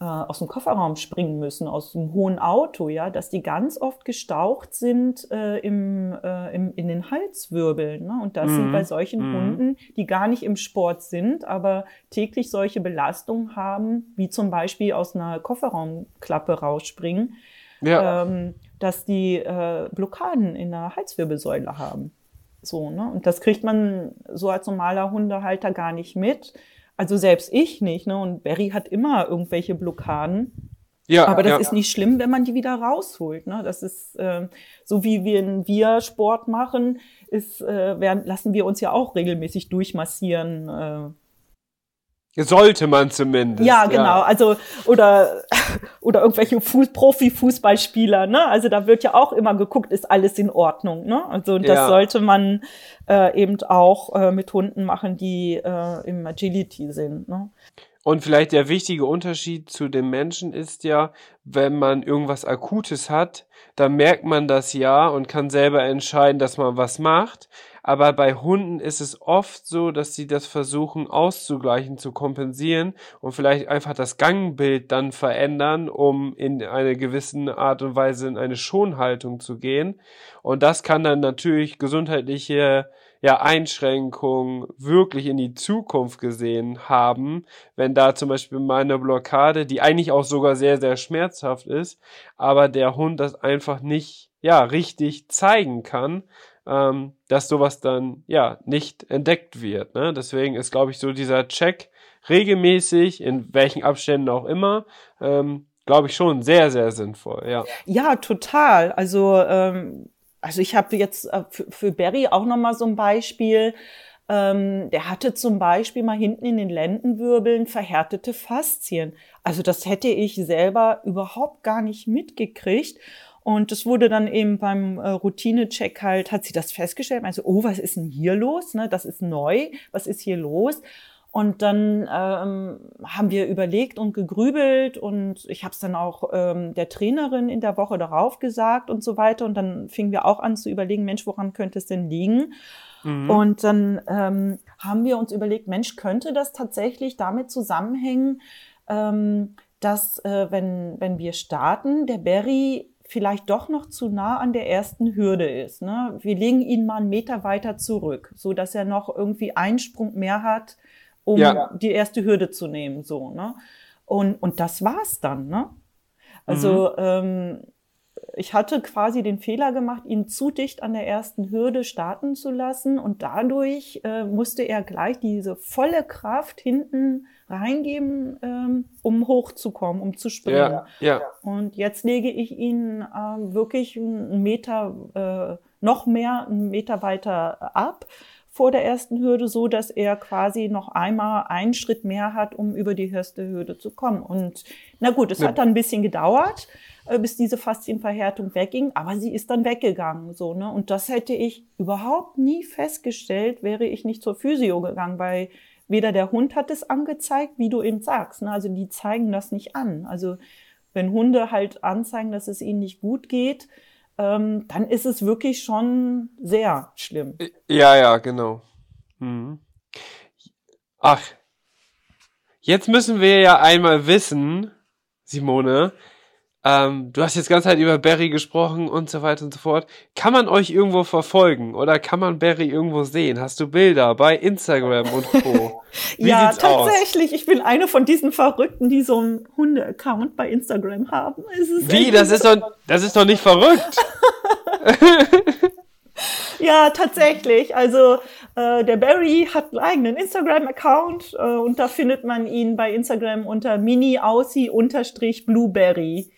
äh, aus dem Kofferraum springen müssen, aus einem hohen Auto, ja, dass die ganz oft gestaucht sind äh, im, äh, im, in den Halswirbeln. Ne? Und das mhm. sind bei solchen mhm. Hunden, die gar nicht im Sport sind, aber täglich solche Belastungen haben, wie zum Beispiel aus einer Kofferraumklappe rausspringen, ja. ähm, dass die äh, Blockaden in der Halswirbelsäule haben. So, ne? Und das kriegt man so als normaler Hundehalter gar nicht mit. Also selbst ich nicht, ne? Und Barry hat immer irgendwelche Blockaden. Ja, aber das ja. ist nicht schlimm, wenn man die wieder rausholt. Ne? Das ist äh, so wie wir, wir Sport machen, ist, äh, werden, lassen wir uns ja auch regelmäßig durchmassieren. Äh, sollte man zumindest. Ja, genau. Ja. Also oder oder irgendwelche Fuß Profi-Fußballspieler. Ne? Also da wird ja auch immer geguckt, ist alles in Ordnung. Ne? Also das ja. sollte man äh, eben auch äh, mit Hunden machen, die äh, im Agility sind. Ne? Und vielleicht der wichtige Unterschied zu dem Menschen ist ja, wenn man irgendwas Akutes hat, dann merkt man das ja und kann selber entscheiden, dass man was macht. Aber bei Hunden ist es oft so, dass sie das versuchen auszugleichen, zu kompensieren und vielleicht einfach das Gangbild dann verändern, um in eine gewisse Art und Weise in eine Schonhaltung zu gehen. Und das kann dann natürlich gesundheitliche ja, Einschränkungen wirklich in die Zukunft gesehen haben, wenn da zum Beispiel mal eine Blockade, die eigentlich auch sogar sehr, sehr schmerzhaft ist, aber der Hund das einfach nicht, ja, richtig zeigen kann, ähm, dass sowas dann ja nicht entdeckt wird. Ne? Deswegen ist, glaube ich, so dieser Check regelmäßig, in welchen Abständen auch immer, ähm, glaube ich schon sehr, sehr sinnvoll. Ja, ja total. Also, ähm, also ich habe jetzt äh, für, für Barry auch noch mal so ein Beispiel. Ähm, der hatte zum Beispiel mal hinten in den Lendenwirbeln verhärtete Faszien. Also das hätte ich selber überhaupt gar nicht mitgekriegt. Und das wurde dann eben beim äh, Routinecheck halt, hat sie das festgestellt, also, oh, was ist denn hier los? Ne, das ist neu, was ist hier los? Und dann ähm, haben wir überlegt und gegrübelt und ich habe es dann auch ähm, der Trainerin in der Woche darauf gesagt und so weiter. Und dann fingen wir auch an zu überlegen, Mensch, woran könnte es denn liegen? Mhm. Und dann ähm, haben wir uns überlegt, Mensch, könnte das tatsächlich damit zusammenhängen, ähm, dass äh, wenn, wenn wir starten, der Berry vielleicht doch noch zu nah an der ersten Hürde ist. Ne? Wir legen ihn mal einen Meter weiter zurück, so dass er noch irgendwie einen Sprung mehr hat, um ja. die erste Hürde zu nehmen. So, ne? Und, und das war's dann. Ne? Also mhm. ähm, ich hatte quasi den Fehler gemacht, ihn zu dicht an der ersten Hürde starten zu lassen und dadurch äh, musste er gleich diese volle Kraft hinten reingeben, ähm, um hochzukommen, um zu springen. Ja, ja. Und jetzt lege ich ihn äh, wirklich einen Meter, äh, noch mehr einen Meter weiter ab vor der ersten Hürde, so dass er quasi noch einmal einen Schritt mehr hat, um über die erste Hürde zu kommen. Und na gut, es ja. hat dann ein bisschen gedauert, äh, bis diese Faszienverhärtung wegging, aber sie ist dann weggegangen, so, ne? Und das hätte ich überhaupt nie festgestellt, wäre ich nicht zur Physio gegangen, weil weder der Hund hat es angezeigt, wie du eben sagst, ne? Also die zeigen das nicht an. Also wenn Hunde halt anzeigen, dass es ihnen nicht gut geht, ähm, dann ist es wirklich schon sehr schlimm. Ja, ja, genau. Hm. Ach, jetzt müssen wir ja einmal wissen, Simone, ähm, du hast jetzt ganz halt über Barry gesprochen und so weiter und so fort. Kann man euch irgendwo verfolgen oder kann man Barry irgendwo sehen? Hast du Bilder bei Instagram und Co? Wie ja, tatsächlich. Aus? Ich bin eine von diesen Verrückten, die so einen Hunde-Account bei Instagram haben. Wie? Das ist doch, das ist doch nicht verrückt. ja, tatsächlich. Also äh, der Barry hat einen eigenen Instagram-Account äh, und da findet man ihn bei Instagram unter mini-aussie-blueberry.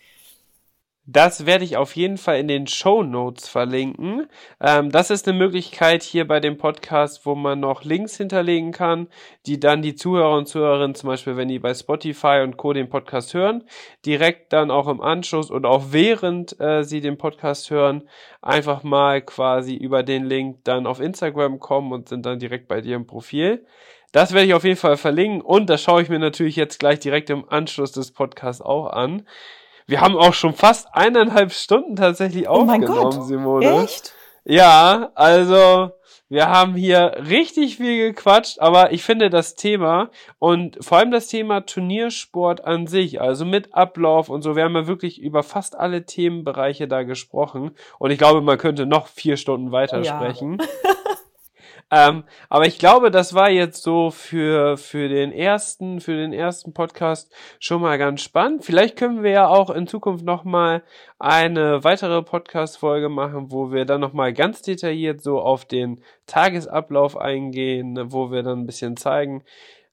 Das werde ich auf jeden Fall in den Show Notes verlinken. Ähm, das ist eine Möglichkeit hier bei dem Podcast, wo man noch Links hinterlegen kann, die dann die Zuhörer und Zuhörerinnen, zum Beispiel wenn die bei Spotify und Co. den Podcast hören, direkt dann auch im Anschluss und auch während äh, sie den Podcast hören, einfach mal quasi über den Link dann auf Instagram kommen und sind dann direkt bei dir im Profil. Das werde ich auf jeden Fall verlinken und das schaue ich mir natürlich jetzt gleich direkt im Anschluss des Podcasts auch an. Wir haben auch schon fast eineinhalb Stunden tatsächlich oh aufgenommen, Simone. Echt? Ja, also wir haben hier richtig viel gequatscht, aber ich finde das Thema und vor allem das Thema Turniersport an sich, also mit Ablauf und so, wir haben ja wirklich über fast alle Themenbereiche da gesprochen und ich glaube, man könnte noch vier Stunden weitersprechen. Ja. Ähm, aber ich glaube, das war jetzt so für, für den ersten, für den ersten Podcast schon mal ganz spannend. Vielleicht können wir ja auch in Zukunft nochmal eine weitere Podcast-Folge machen, wo wir dann nochmal ganz detailliert so auf den Tagesablauf eingehen, wo wir dann ein bisschen zeigen,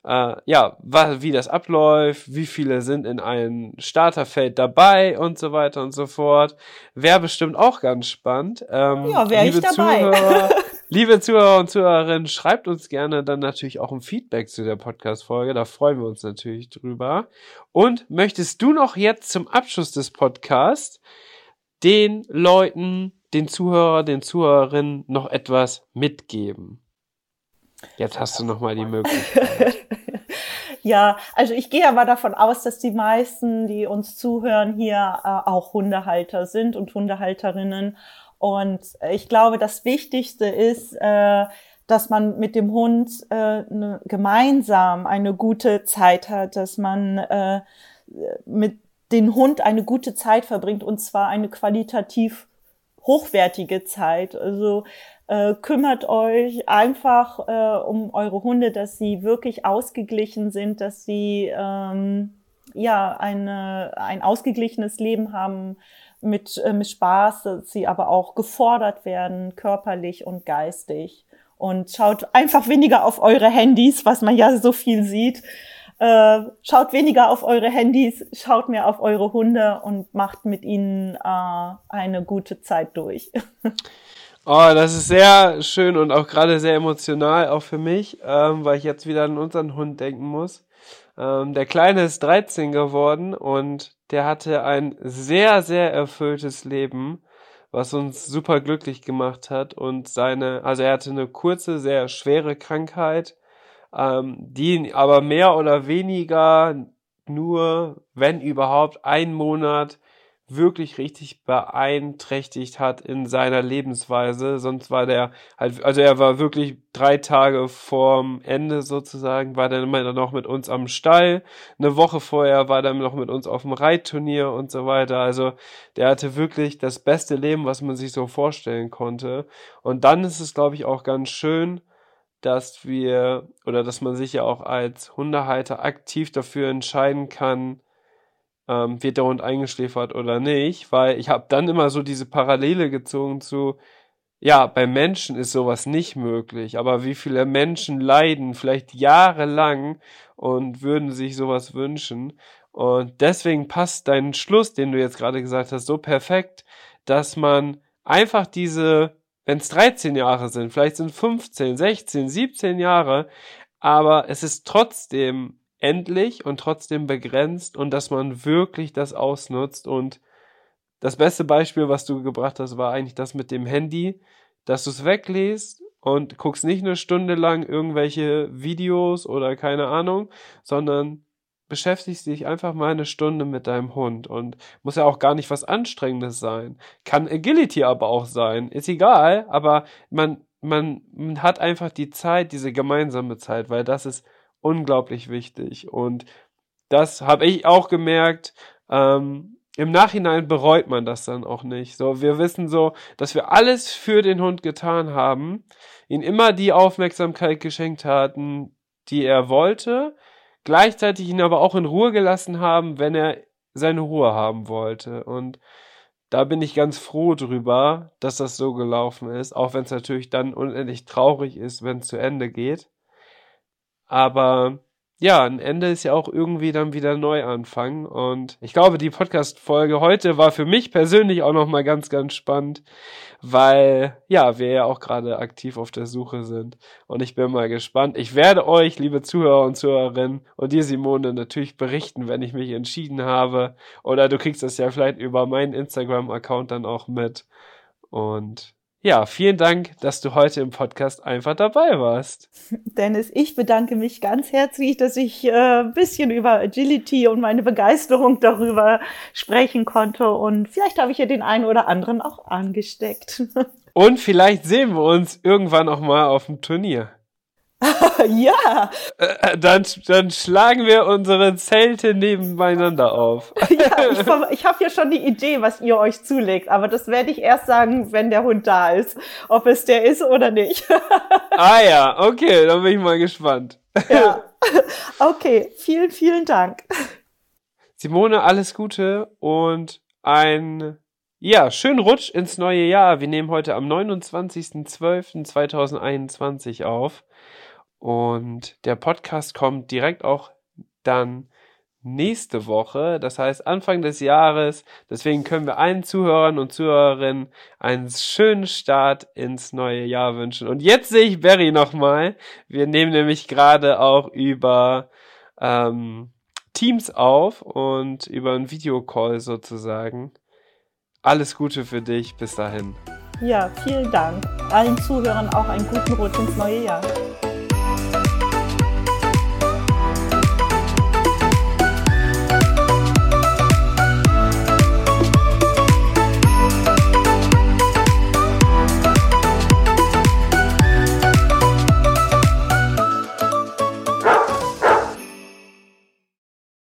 äh, ja, wie das abläuft, wie viele sind in einem Starterfeld dabei und so weiter und so fort. Wäre bestimmt auch ganz spannend. Ähm, ja, wäre ich dabei. Zuhörer, liebe Zuhörer und Zuhörerinnen, schreibt uns gerne dann natürlich auch ein Feedback zu der Podcast-Folge. Da freuen wir uns natürlich drüber. Und möchtest du noch jetzt zum Abschluss des Podcasts den Leuten, den Zuhörer, den Zuhörerinnen noch etwas mitgeben? Jetzt hast du nochmal die Möglichkeit. ja, also ich gehe aber davon aus, dass die meisten, die uns zuhören, hier äh, auch Hundehalter sind und Hundehalterinnen. Und ich glaube, das Wichtigste ist, äh, dass man mit dem Hund äh, ne, gemeinsam eine gute Zeit hat, dass man äh, mit dem Hund eine gute Zeit verbringt und zwar eine qualitativ hochwertige Zeit. Also äh, kümmert euch einfach äh, um eure Hunde, dass sie wirklich ausgeglichen sind, dass sie ähm, ja eine, ein ausgeglichenes Leben haben mit, äh, mit Spaß, dass sie aber auch gefordert werden, körperlich und geistig. Und schaut einfach weniger auf eure Handys, was man ja so viel sieht. Äh, schaut weniger auf eure Handys, schaut mehr auf eure Hunde und macht mit ihnen äh, eine gute Zeit durch. Oh, das ist sehr schön und auch gerade sehr emotional, auch für mich, ähm, weil ich jetzt wieder an unseren Hund denken muss. Ähm, der Kleine ist 13 geworden und der hatte ein sehr, sehr erfülltes Leben, was uns super glücklich gemacht hat. Und seine, also er hatte eine kurze, sehr schwere Krankheit, ähm, die aber mehr oder weniger nur, wenn überhaupt, ein Monat wirklich richtig beeinträchtigt hat in seiner Lebensweise. Sonst war der halt, also er war wirklich drei Tage vorm Ende sozusagen, war dann immer noch mit uns am Stall. Eine Woche vorher war dann noch mit uns auf dem Reitturnier und so weiter. Also der hatte wirklich das beste Leben, was man sich so vorstellen konnte. Und dann ist es, glaube ich, auch ganz schön, dass wir oder dass man sich ja auch als Hundehalter aktiv dafür entscheiden kann, ähm, wird der Hund eingeschläfert oder nicht, weil ich habe dann immer so diese Parallele gezogen zu, ja, bei Menschen ist sowas nicht möglich, aber wie viele Menschen leiden vielleicht jahrelang und würden sich sowas wünschen. Und deswegen passt dein Schluss, den du jetzt gerade gesagt hast, so perfekt, dass man einfach diese, wenn es 13 Jahre sind, vielleicht sind 15, 16, 17 Jahre, aber es ist trotzdem endlich und trotzdem begrenzt und dass man wirklich das ausnutzt. Und das beste Beispiel, was du gebracht hast, war eigentlich das mit dem Handy, dass du es weglässt und guckst nicht eine Stunde lang irgendwelche Videos oder keine Ahnung, sondern beschäftigst dich einfach mal eine Stunde mit deinem Hund und muss ja auch gar nicht was Anstrengendes sein. Kann Agility aber auch sein. Ist egal, aber man, man, man hat einfach die Zeit, diese gemeinsame Zeit, weil das ist unglaublich wichtig. Und das habe ich auch gemerkt. Ähm, Im Nachhinein bereut man das dann auch nicht. So, wir wissen so, dass wir alles für den Hund getan haben, ihn immer die Aufmerksamkeit geschenkt hatten, die er wollte, gleichzeitig ihn aber auch in Ruhe gelassen haben, wenn er seine Ruhe haben wollte. Und da bin ich ganz froh drüber, dass das so gelaufen ist, auch wenn es natürlich dann unendlich traurig ist, wenn es zu Ende geht. Aber ja, ein Ende ist ja auch irgendwie dann wieder Neuanfang. Und ich glaube, die Podcast-Folge heute war für mich persönlich auch nochmal ganz, ganz spannend, weil ja, wir ja auch gerade aktiv auf der Suche sind. Und ich bin mal gespannt. Ich werde euch, liebe Zuhörer und Zuhörerinnen, und dir, Simone, natürlich berichten, wenn ich mich entschieden habe. Oder du kriegst das ja vielleicht über meinen Instagram-Account dann auch mit. Und ja, vielen Dank, dass du heute im Podcast einfach dabei warst. Dennis, ich bedanke mich ganz herzlich, dass ich äh, bisschen über Agility und meine Begeisterung darüber sprechen konnte. Und vielleicht habe ich ja den einen oder anderen auch angesteckt. Und vielleicht sehen wir uns irgendwann auch mal auf dem Turnier. ja. Äh, dann, dann schlagen wir unsere Zelte nebeneinander auf. ja, ich, ich habe ja schon die Idee, was ihr euch zulegt, aber das werde ich erst sagen, wenn der Hund da ist. Ob es der ist oder nicht. ah ja, okay, dann bin ich mal gespannt. ja. Okay, vielen, vielen Dank. Simone, alles Gute und ein ja, schönen Rutsch ins neue Jahr. Wir nehmen heute am 29.12.2021 auf. Und der Podcast kommt direkt auch dann nächste Woche, das heißt Anfang des Jahres. Deswegen können wir allen Zuhörern und Zuhörerinnen einen schönen Start ins neue Jahr wünschen. Und jetzt sehe ich Barry nochmal. Wir nehmen nämlich gerade auch über ähm, Teams auf und über einen Videocall sozusagen. Alles Gute für dich. Bis dahin. Ja, vielen Dank. Allen Zuhörern auch einen guten Rutsch ins neue Jahr.